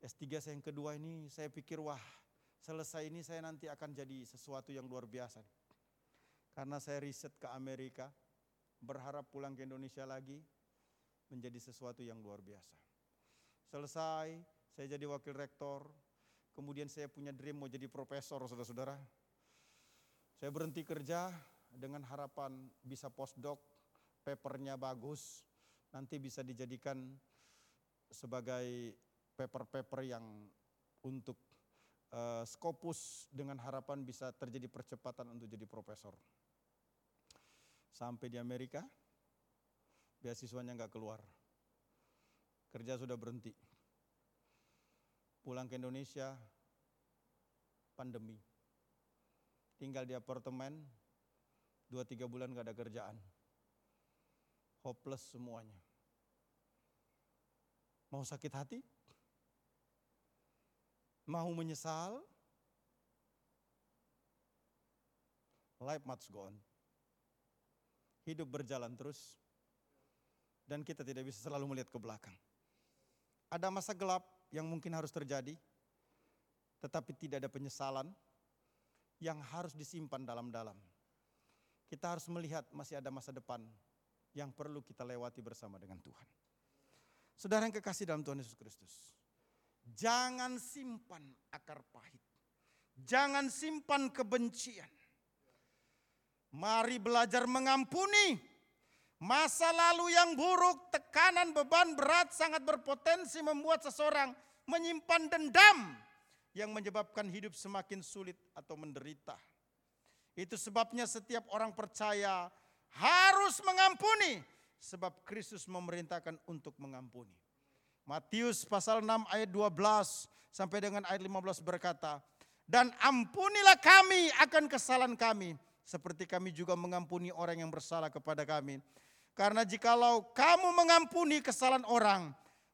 S3 saya yang kedua ini saya pikir wah selesai ini saya nanti akan jadi sesuatu yang luar biasa. Karena saya riset ke Amerika, berharap pulang ke Indonesia lagi menjadi sesuatu yang luar biasa. Selesai, saya jadi wakil rektor, kemudian saya punya dream mau jadi profesor saudara-saudara. Saya berhenti kerja dengan harapan bisa postdoc, papernya bagus, nanti bisa dijadikan sebagai paper-paper yang untuk uh, Scopus dengan harapan bisa terjadi percepatan untuk jadi profesor. Sampai di Amerika, beasiswanya nggak keluar. Kerja sudah berhenti. Pulang ke Indonesia, pandemi. Tinggal di apartemen, dua tiga bulan gak ada kerjaan. Hopeless semuanya. Mau sakit hati? Mau menyesal? Life must go on. Hidup berjalan terus. Dan kita tidak bisa selalu melihat ke belakang. Ada masa gelap yang mungkin harus terjadi, tetapi tidak ada penyesalan yang harus disimpan dalam-dalam. Kita harus melihat masih ada masa depan yang perlu kita lewati bersama dengan Tuhan. Saudara yang kekasih dalam Tuhan Yesus Kristus, jangan simpan akar pahit, jangan simpan kebencian. Mari belajar mengampuni. Masa lalu yang buruk, tekanan, beban berat sangat berpotensi membuat seseorang menyimpan dendam yang menyebabkan hidup semakin sulit atau menderita. Itu sebabnya setiap orang percaya harus mengampuni sebab Kristus memerintahkan untuk mengampuni. Matius pasal 6 ayat 12 sampai dengan ayat 15 berkata, "Dan ampunilah kami akan kesalahan kami seperti kami juga mengampuni orang yang bersalah kepada kami. Karena jikalau kamu mengampuni kesalahan orang,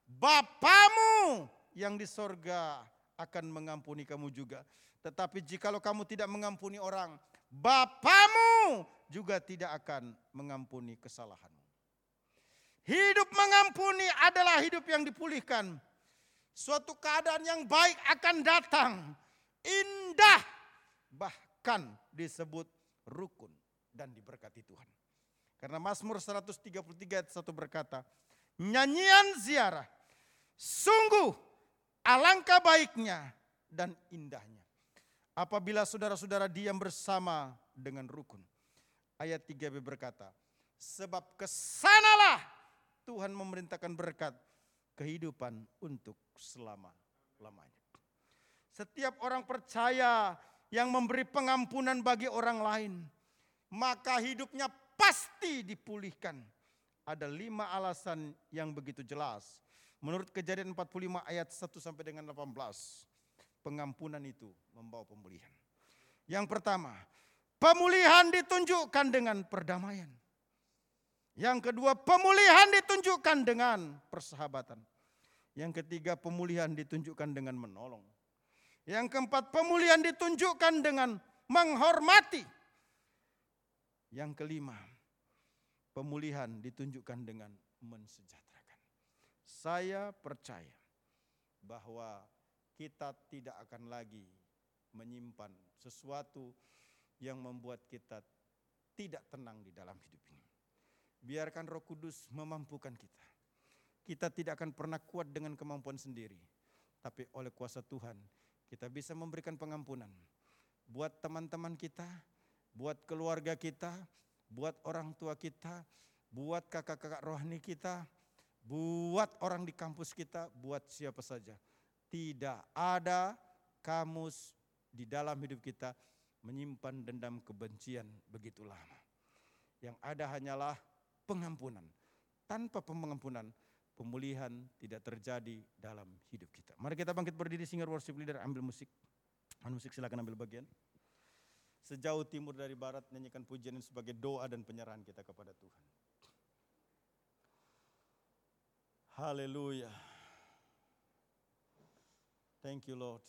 Bapamu yang di sorga akan mengampuni kamu juga. Tetapi jikalau kamu tidak mengampuni orang, Bapamu juga tidak akan mengampuni kesalahanmu. Hidup mengampuni adalah hidup yang dipulihkan. Suatu keadaan yang baik akan datang. Indah. Bahkan disebut rukun dan diberkati Tuhan. Karena Mazmur 133 ayat 1 berkata, nyanyian ziarah sungguh Alangkah baiknya dan indahnya. Apabila saudara-saudara diam bersama dengan rukun. Ayat 3b berkata, sebab ke sanalah Tuhan memerintahkan berkat kehidupan untuk selama-lamanya. Setiap orang percaya yang memberi pengampunan bagi orang lain, maka hidupnya pasti dipulihkan. Ada lima alasan yang begitu jelas Menurut kejadian 45 ayat 1 sampai dengan 18. Pengampunan itu membawa pemulihan. Yang pertama, pemulihan ditunjukkan dengan perdamaian. Yang kedua, pemulihan ditunjukkan dengan persahabatan. Yang ketiga, pemulihan ditunjukkan dengan menolong. Yang keempat, pemulihan ditunjukkan dengan menghormati. Yang kelima, pemulihan ditunjukkan dengan mensejahterakan. Saya percaya bahwa kita tidak akan lagi menyimpan sesuatu yang membuat kita tidak tenang di dalam hidup ini. Biarkan Roh Kudus memampukan kita. Kita tidak akan pernah kuat dengan kemampuan sendiri, tapi oleh kuasa Tuhan kita bisa memberikan pengampunan buat teman-teman kita, buat keluarga kita, buat orang tua kita, buat kakak-kakak rohani kita, buat orang di kampus kita, buat siapa saja. Tidak ada kamus di dalam hidup kita menyimpan dendam kebencian begitu lama. Yang ada hanyalah pengampunan. Tanpa pengampunan, pemulihan tidak terjadi dalam hidup kita. Mari kita bangkit berdiri, singer worship leader, ambil musik. musik silakan ambil bagian. Sejauh timur dari barat, nyanyikan pujian ini sebagai doa dan penyerahan kita kepada Tuhan. Haleluya. Thank you, Lord.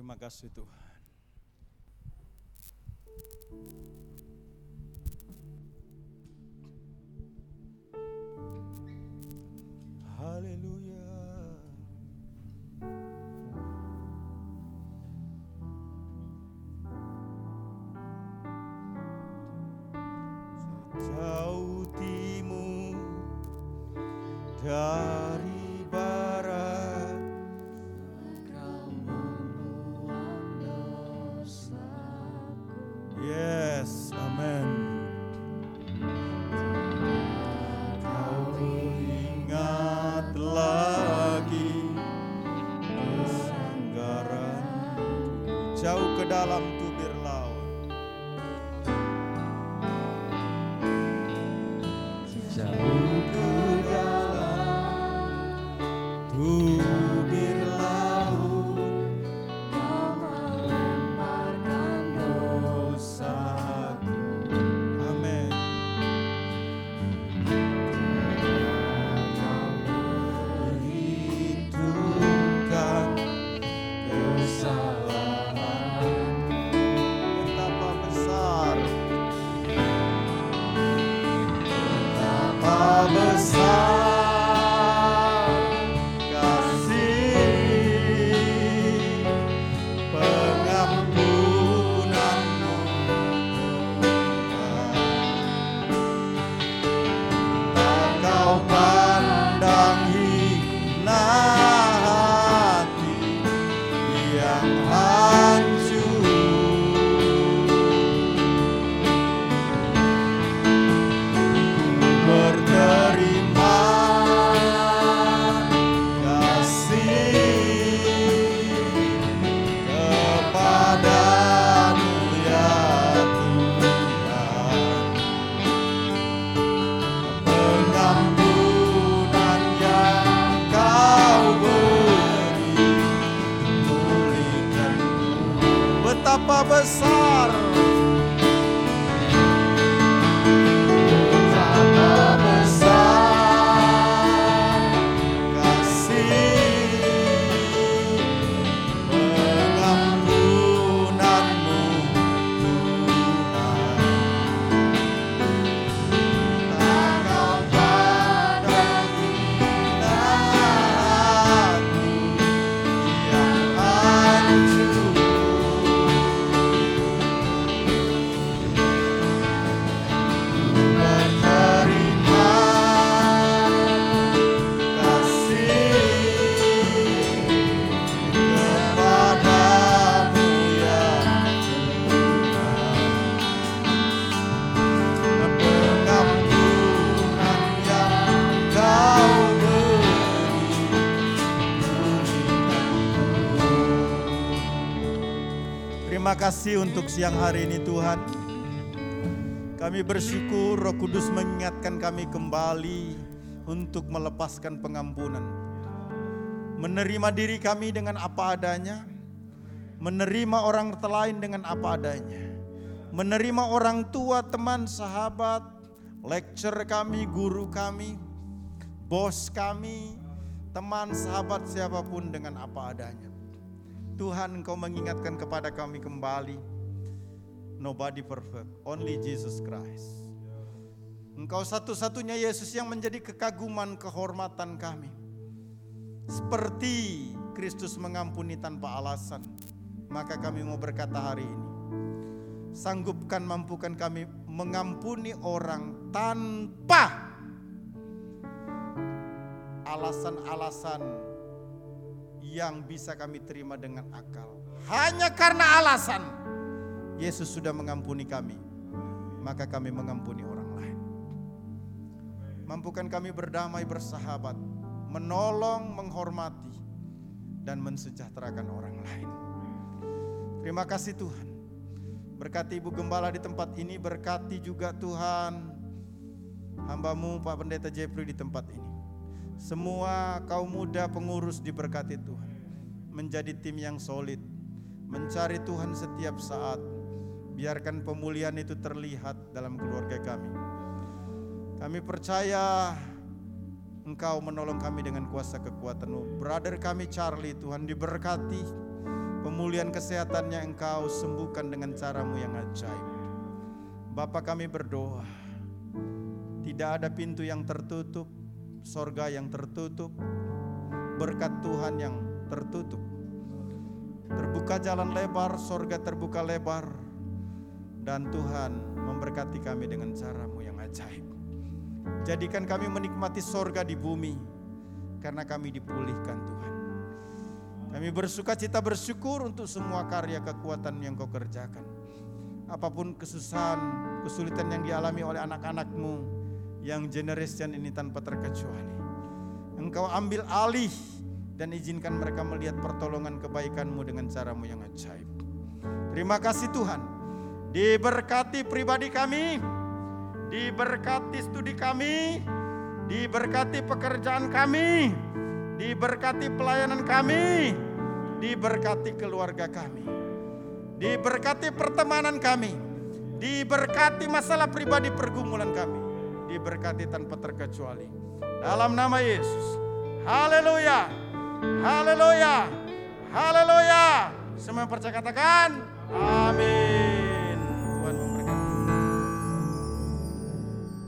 Terima kasih Tuhan. Kasih untuk siang hari ini Tuhan. Kami bersyukur Roh Kudus mengingatkan kami kembali untuk melepaskan pengampunan. Menerima diri kami dengan apa adanya, menerima orang lain dengan apa adanya. Menerima orang tua, teman, sahabat, lecturer kami, guru kami, bos kami, teman, sahabat siapa pun dengan apa adanya. Tuhan Engkau mengingatkan kepada kami kembali, nobody perfect, only Jesus Christ. Engkau satu-satunya Yesus yang menjadi kekaguman, kehormatan kami. Seperti Kristus mengampuni tanpa alasan, maka kami mau berkata hari ini, sanggupkan mampukan kami mengampuni orang tanpa alasan-alasan yang bisa kami terima dengan akal. Hanya karena alasan Yesus sudah mengampuni kami, maka kami mengampuni orang lain. Mampukan kami berdamai bersahabat, menolong, menghormati, dan mensejahterakan orang lain. Terima kasih Tuhan. Berkati Ibu Gembala di tempat ini, berkati juga Tuhan hambamu Pak Pendeta Jeffrey di tempat ini. Semua kaum muda pengurus diberkati Tuhan. Menjadi tim yang solid. Mencari Tuhan setiap saat. Biarkan pemulihan itu terlihat dalam keluarga kami. Kami percaya Engkau menolong kami dengan kuasa kekuatanmu. Brother kami Charlie Tuhan diberkati. Pemulihan kesehatannya Engkau sembuhkan dengan caramu yang ajaib. Bapa kami berdoa. Tidak ada pintu yang tertutup, sorga yang tertutup, berkat Tuhan yang tertutup. Terbuka jalan lebar, sorga terbuka lebar, dan Tuhan memberkati kami dengan caramu yang ajaib. Jadikan kami menikmati sorga di bumi, karena kami dipulihkan Tuhan. Kami bersuka cita bersyukur untuk semua karya kekuatan yang kau kerjakan. Apa pun kesusahan, kesulitan yang dialami oleh anak-anakmu yang generation ini tanpa terkecuali. Engkau ambil alih dan izinkan mereka melihat pertolongan kebaikanmu dengan caramu yang ajaib. Terima kasih Tuhan. Diberkati pribadi kami, diberkati studi kami, diberkati pekerjaan kami, diberkati pelayanan kami, diberkati keluarga kami, diberkati pertemanan kami, diberkati masalah pribadi pergumulan kami, diberkati tanpa terkecuali. Dalam nama Yesus. Haleluya. Haleluya. Haleluya. Semua percaya katakan amin.